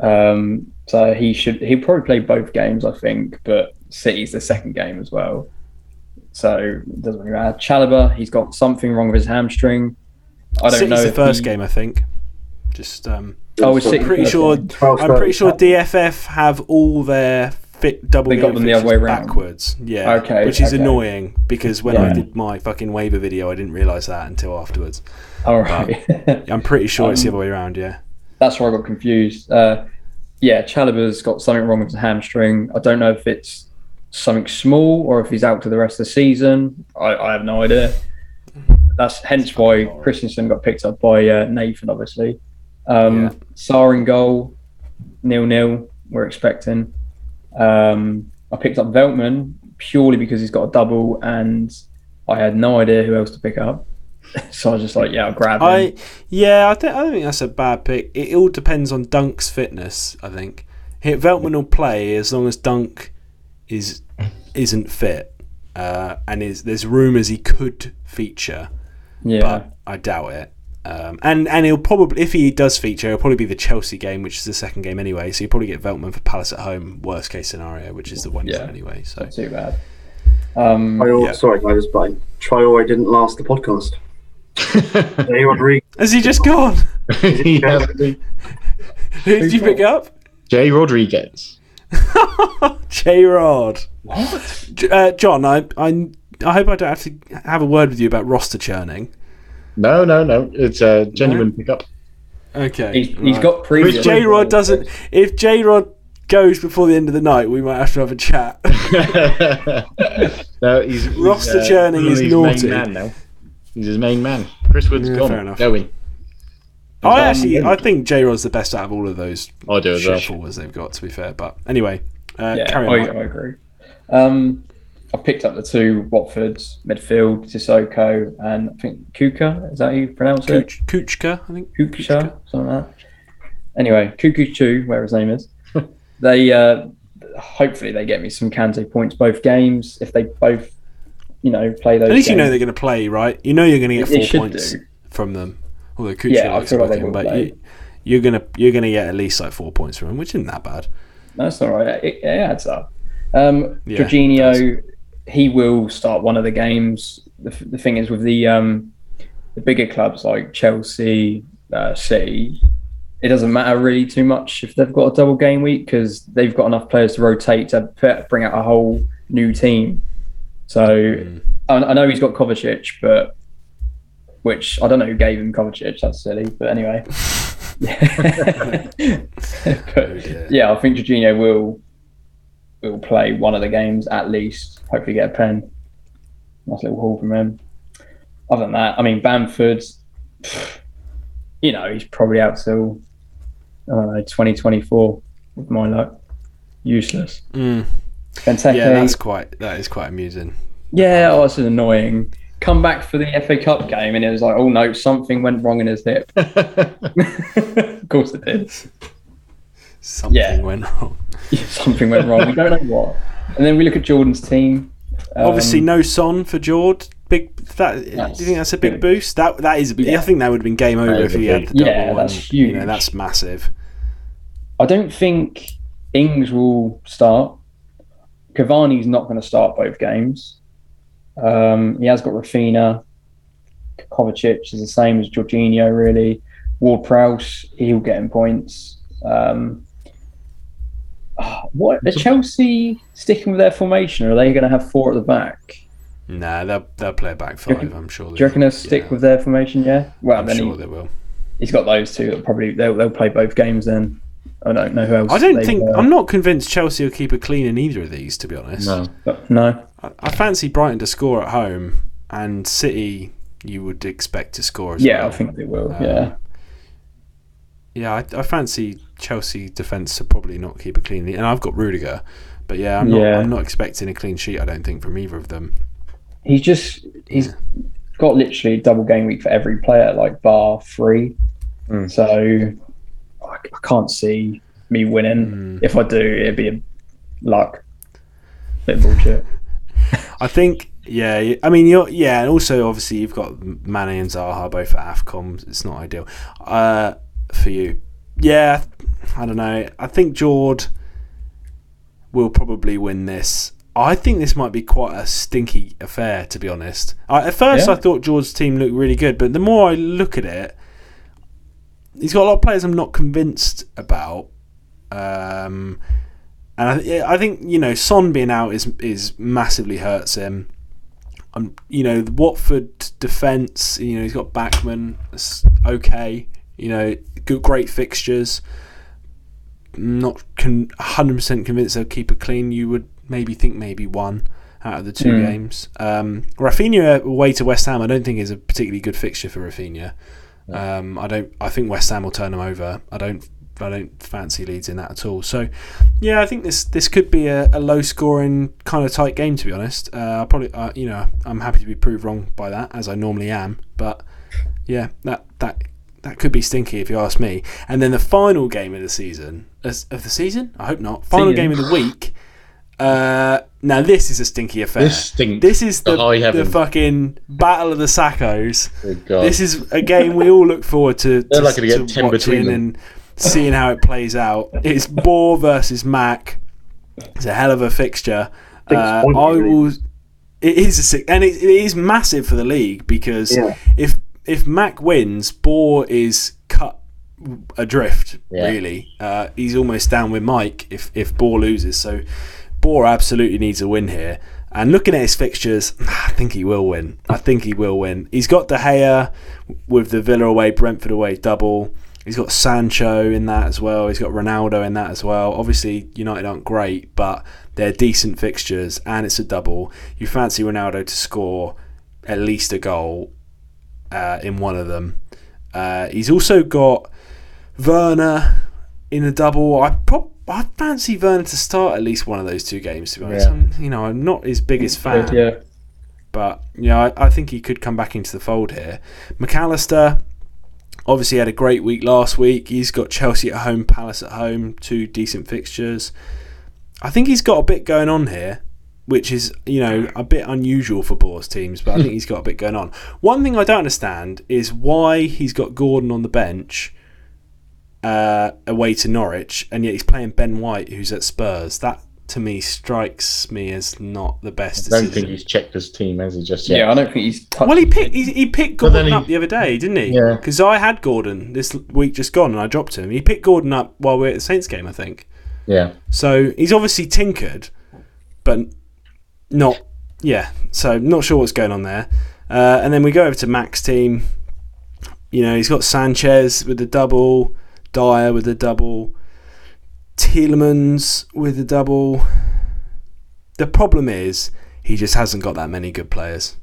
Um, so he should he probably play both games, I think, but City's the second game as well. So it doesn't really matter. Chalobah, he's got something wrong with his hamstring. I don't City's know. the if first he- game, I think. Just um, Oh, it's So- City. pretty sure. I'm pretty sure DFF have all their fit double. They got them the other way round. backwards. Yeah. Okay, Which is okay. annoying because when I did my fucking waiver video, I didn't realise that until afterwards. All right. I'm pretty sure it's the Um, other way around. Yeah. that's where I got confused. Uh, yeah, Chalobah's got something wrong with his hamstring. I don't know if it's something small or if he's out to the rest of the season. I, I have no idea. That's hence why Christensen got picked up by uh, Nathan, obviously. Um, Yeah. Sarr in goal, nil nil. We're expecting. Um, I picked up Veltman purely because he's got a double, and I had no idea who else to pick up. so I was just like, yeah, I'll grab him. I yeah, I don't, I don't think that's a bad pick. It all depends on Dunk's fitness. I think Veltman will play as long as Dunk is isn't fit, uh, and is there's rumours he could feature, yeah. but I doubt it. Um, and and he'll probably if he does feature, it'll probably be the Chelsea game, which is the second game anyway. So you will probably get Veltman for Palace at home, worst case scenario, which is the one Yeah. anyway. So Not too bad. Um, Traore, Yeah. Sorry, guys, but Traore didn't last the podcast. Jay has he just gone? Yeah, Who did you pick up? Jay Rodriguez. J Rod. What? Uh, John, I, I, I hope I don't have to have a word with you about roster churning. No, no, no. It's a genuine pickup. Okay. He's, he's right. got previous. If J Rod doesn't, if J Rod goes before the end of the night, we might have to have a chat. no, he's, he's Roster churning is his naughty. Main man now. He's his main man. Chris Wood's Yeah, gone. fair enough. Going. I actually, I think J Rod's the best out of all of those I do as well. shit they've got. To be fair, but anyway, uh, Yeah, carry I. I agree. Um, I picked up the two Watfords midfield, Sissoko and I think Kuka. Is that how you pronounce it? Kuch, Kuchka, I think. Kucha, something like that. Anyway, Kuku Chu, where his name is. they uh, hopefully they get me some Kante points both games if they both, you know, play those. At least you know they're going to play, right? You know you're going to get four points do. from them. Although Kuchka Yeah, I likes feel like but play. you, you're gonna you're gonna get at least like four points from him, which isn't that bad. That's all right. It, it adds up. Um, Yeah, Jorginho, he will start one of the games. The, the thing is with the um, the bigger clubs like Chelsea, uh, City, it doesn't matter really too much if they've got a double game week because they've got enough players to rotate to p- bring out a whole new team. So Mm. I, I know he's got Kovacic, but which I don't know who gave him Kovacic. That's silly, but anyway. But, Oh, yeah, I think Jorginho will will play one of the games at least. Hopefully, get a pen. Nice little haul from him. Other than that, I mean, Bamford, you know, he's probably out till I don't know 2024 with my luck. Useless. Mm. Benteke, Yeah, that's quite that is quite amusing. yeah, oh, it's annoying. Come back for the FA Cup game, and it was like, oh no, something went wrong in his hip. of course it did. Something Yeah. went wrong. something went wrong. We don't know what. And then we look at Jordan's team. Um, Obviously, no Son for Jord. Big. That, do you think that's a big boost? That that is. Big I think that would have been game over if he had the double. Yeah, that's and, You know, huge. that's massive. I don't think Ings will start. Cavani's not going to start both games. Um, he has got Raphinha. Kovacic is the same as Jorginho, really. Ward Prowse, he'll get him points. Um, what are Chelsea sticking with their formation, or are they going to have four at the back? Nah, they'll they'll play back five. reckon- I'm sure. Do you reckon they'll stick yeah. with their formation? Yeah. Well, I'm then sure he, they will. he's got those two. That probably they'll, they'll play both games. Then I don't know who else. I don't think. I'm not convinced Chelsea will keep it clean in either of these. To be honest, no. but no. I, I fancy Brighton to score at home, and City you would expect to score as Yeah, well. I think they will. Um, yeah. Yeah, I, I fancy Chelsea defence to probably not keep it clean, and I've got Rudiger, but yeah, I'm not. Yeah. I'm not expecting a clean sheet. I don't think from either of them. He's just he's got literally a double game week for every player, like bar three. Mm. So I, I can't see me winning. Mm. If I do, it'd be a luck. Bit bullshit. I think. Yeah, I mean, you're yeah, and also obviously you've got Mane and Zaha both at Afcon. It's not ideal uh, for you. Yeah, I don't know. I think Jord will probably win this. I think this might be quite a stinky affair, to be honest. I, at first, Yeah. I thought Jord's team looked really good, but the more I look at it, he's got a lot of players I'm not convinced about. Um, and I, I think you know Son being out is is massively hurts him. Um, you know the Watford defence. You know he's got Backman. Okay. You know good, great fixtures. Not con- 100% convinced they'll keep it clean. You would maybe think maybe one out of the two Mm. games. Um, Raphinha away to West Ham. I don't think is a particularly good fixture for Raphinha. Um, I don't. I think West Ham will turn them over. I don't. I don't fancy Leeds in that at all. So, yeah, I think this this could be a, a low scoring kind of tight game. To be honest, uh, I'll probably uh, you know I'm happy to be proved wrong by that as I normally am. But yeah, that that that could be stinky if you ask me. And then the final game of the season of the season. I hope not. Final Season. game of the week. Uh, now this is a stinky affair. This stinks. This is the, the fucking battle of the Sackos. Good God. This is a game we all look forward to, They're likely to get to 10 between watching them. and seeing how it plays out. It's Boar versus Mac. It's a hell of a fixture. Uh, I will. It is a sick, and it, it is massive for the league because Yeah. if if Mac wins, Boar is cut adrift. Yeah. Really, uh, he's almost down with Mike if if Boar loses. So Boar absolutely needs a win here. And looking at his fixtures, I think he will win. I think he will win. He's got De Gea with the Villa away, Brentford away double. He's got Sancho in that as well. He's got Ronaldo in that as well. Obviously, United aren't great, but they're decent fixtures, and it's a double. You fancy Ronaldo to score at least a goal uh, in one of them. Uh, he's also got Werner in a double. I prob- I fancy Werner to start at least one of those two games. To be honest, Yeah. You know, I'm not his biggest fan Yeah. but you know, I, I think he could come back into the fold here. Mac Allister obviously had a great week last week. He's got Chelsea at home, Palace at home, two decent fixtures. I think he's got a bit going on here, which is you know a bit unusual for Boar's teams, but I think he's got a bit going on. One thing I don't understand is why he's got Gordon on the bench. Uh, away to Norwich, and yet he's playing Ben White, who's at Spurs. That to me strikes me as not the best. I don't decision. think he's checked his team, has he? Just Yeah. I don't think he's touched Well, he picked he, he picked Gordon he- up the other day, didn't he? Yeah. Because I had Gordon this week just gone, and I dropped him. He picked Gordon up while we are at the Saints game, I think. yeah. So he's obviously tinkered, but not. Yeah. So not sure what's going on there. Uh, and then we go over to Max team. You know, he's got Sanchez with the double, Dyer with the double, Tielemans with the double. The problem is he just hasn't got that many good players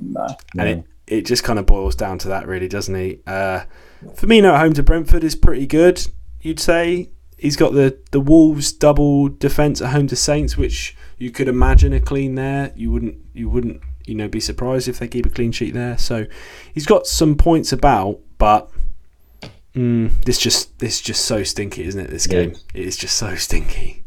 Nah. and it, it just kind of boils down to that, really, doesn't he? Uh, Firmino at home to Brentford is pretty good, you'd say. He's got the, the Wolves double defence at home to Saints, which you could imagine a clean there. You wouldn't you wouldn't you know be surprised if they keep a clean sheet there. So he's got some points about, but mm, this just this just so stinky, isn't it? This Yeah. game it is just so stinky.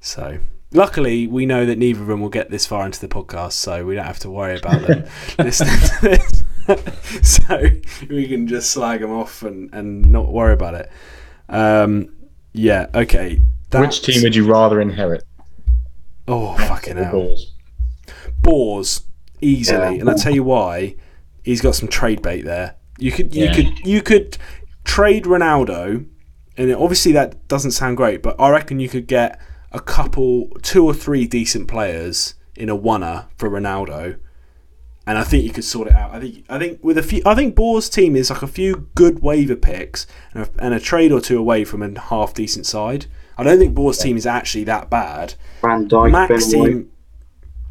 So luckily, we know that neither of them will get this far into the podcast, so we don't have to worry about them listening to this. so we can just slag them off and, and not worry about it. Um, yeah, okay. Which team would you rather inherit? Oh, fucking hell. Bulls. Boars easily, Yeah. and I tell you why. He's got some trade bait there. You could, you Yeah. could, you could trade Ronaldo, and obviously that doesn't sound great, but I reckon you could get a couple, two or three decent players in a oneer for Ronaldo, and I think you could sort it out. I think, I think with a few, I think Boar's team is like a few good waiver picks and a, and a trade or two away from a half decent side. I don't think Boar's team is actually that bad. Van Dijk, Max Ben team,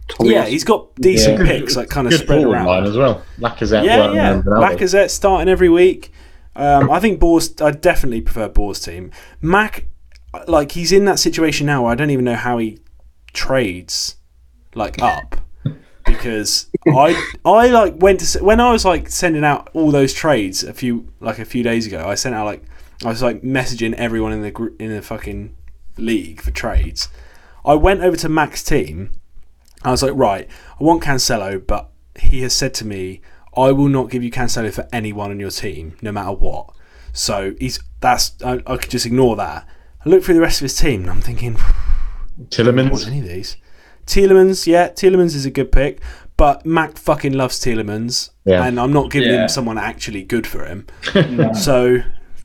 Tommy yeah, he's got decent Yeah. picks, like kind of Good spread forward around. line as well. Lacazette, Yeah, yeah. Lacazette starting every week. Um, I think Boar's. I definitely prefer Boar's team. Mac, like he's in that situation now. Where I don't even know how he trades, like up, because I I like went to when I was like sending out all those trades a few like a few days ago. I sent out like I was like messaging everyone in the group in the fucking league for trades. I went over to Mac's team. I was like, right, I want Cancelo, but he has said to me, I will not give you Cancelo for anyone on your team, no matter what. So he's that's I, I could just ignore that. I look through the rest of his team, and I'm thinking, I don't Tielemans. any of these. Tielemans, yeah, Tielemans is a good pick, but Mac fucking loves Tielemans, Yeah. and I'm not giving Yeah. him someone actually good for him. No. So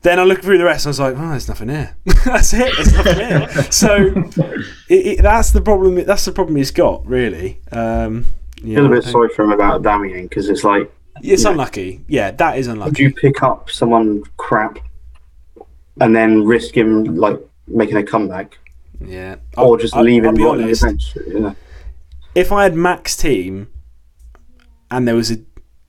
then I looked through the rest and I was like, oh, there's nothing here. that's it. There's nothing here. So it, it, that's the problem. That's the problem he's got, really. Um, I feel a bit sorry for him about Damien because it's like, It's Yeah. unlucky. Yeah, that is unlucky. would you pick up someone crap and then risk him like making a comeback, Yeah. or I'll- just I'll- leave I'll him on the bench? Yeah. If I had Mac's team and there was a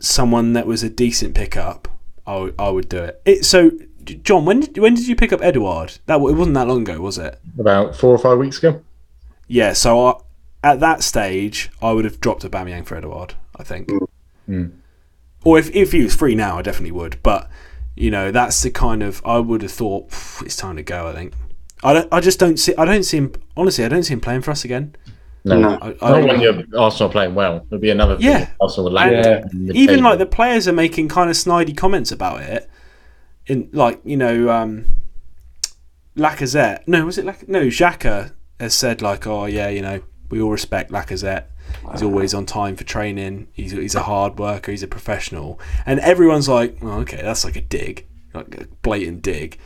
someone that was a decent pickup, I would- I would do it. it. So, John, when did when did you pick up Edouard? That it wasn't that long ago, was it? About four or five weeks ago. Yeah. So I, at that stage, I would have dropped Aubameyang for Edouard. I think. Mm. Or if if he was free now, I definitely would. But you know, that's the kind of I would have thought it's time to go. I think. I don't. I just don't see. I don't see him. Honestly, I don't see him playing for us again. No. No. I, I Not when you're Arsenal playing well. There'll be another. Yeah. Arsenal will land Yeah. in even table. like the players are making kind of snidey comments about it. In like you know, um, Lacazette. No, was it Lac- no? Xhaka has said like, oh yeah, you know, we all respect Lacazette. He's always on time for training. He's he's a hard worker. He's a professional. And everyone's like, oh, okay, that's like a dig. like a blatant dig,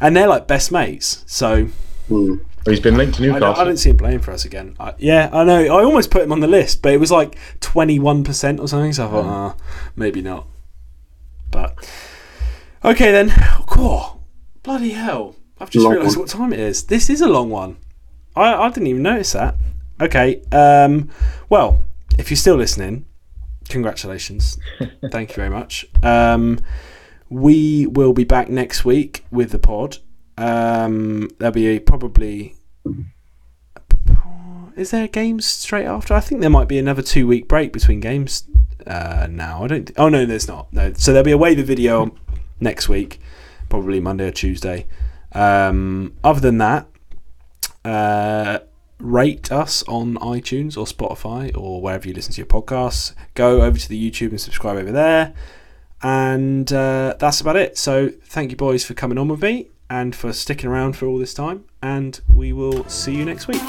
and they're like best mates. So Hmm. He's been linked to I Newcastle. I don't see him playing for us again. I, yeah, I know. I almost put him on the list, but it was like twenty one percent or something. So I thought, ah, maybe not. But okay then. Cool. Bloody hell! I've just realised what time it is. This is a long one. I, I didn't even notice that. Okay. Um. Well, if you're still listening, congratulations. Thank you very much. Um, we will be back next week with the pod. Um, there'll be a, probably. Is there games straight after? I think there might be another two week break between games. Uh, now I don't. oh no, there's not. No, so there'll be a waiver video next week, probably Monday or Tuesday. Um, other than that, uh, rate us on iTunes or Spotify or wherever you listen to your podcasts. Go over to the YouTube and subscribe over there. And uh, that's about it. So thank you, boys, for coming on with me and for sticking around for all this time. And we will see you next week.